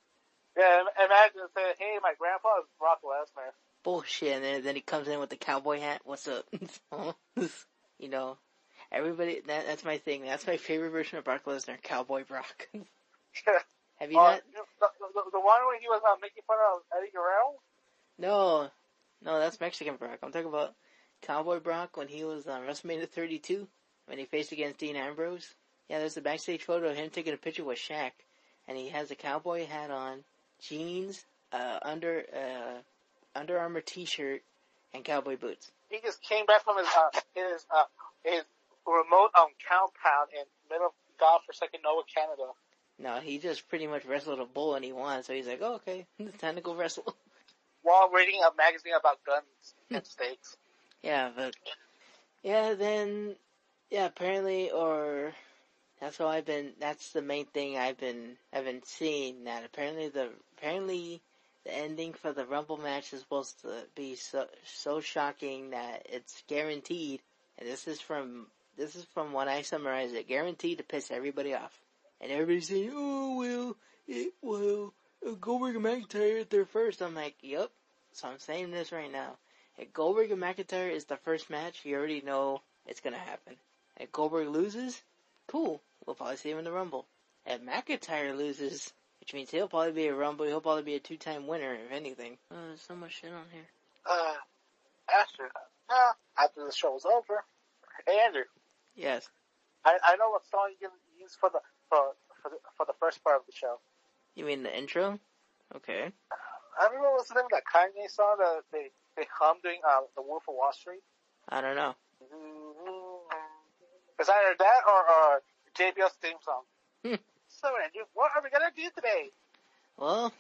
Yeah, im- imagine saying, hey, my grandpa is Brock Lesnar. Bullshit. And then, then he comes in with the cowboy hat. What's up? you know, everybody. That, that's my thing. That's my favorite version of Brock Lesnar, Cowboy Brock. Have you Uh, not? the, the, the one when he was uh, making fun of Eddie Guerrero? No, no, that's Mexican Brock. I'm talking about Cowboy Brock when he was on WrestleMania 32 when he faced against Dean Ambrose. Yeah, there's a backstage photo of him taking a picture with Shaq, and he has a cowboy hat on, jeans, uh, under uh, Under Armour T-shirt, and cowboy boots. He just came back from his uh, his uh, his remote um compound in middle of godforsaken Nova, Canada. No, he just pretty much wrestled a bull and he won, so he's like, oh, okay, it's time to go wrestle. While reading a magazine about guns and steaks. Yeah, but yeah, then yeah, apparently, or that's what I've been. That's the main thing I've been I've been seeing. That apparently the apparently the ending for the Rumble match is supposed to be so so shocking that it's guaranteed. And this is from this is from when I summarize it, guaranteed to piss everybody off. And everybody's saying, "Oh well, it will uh, Goldberg and McIntyre at their first. I'm like, "Yep." So I'm saying this right now. If Goldberg and McIntyre is the first match, you already know it's gonna happen. If Goldberg loses, cool. We'll probably see him in the Rumble. If McIntyre loses, which means he'll probably be a Rumble, he'll probably be a two-time winner, if anything. Oh, there's so much shit on here. Uh, after, uh, after the show was over, hey Andrew, Yes. I, I know what song you can use for the, for, for the, for the first part of the show. You mean the intro? Okay. I don't know what's the name of that Kanye song that they, they hum during, uh, the Wolf of Wall Street. I don't know. It's either that or, or JBL's theme song. Hmm. so Andrew, what are we gonna do today? Well,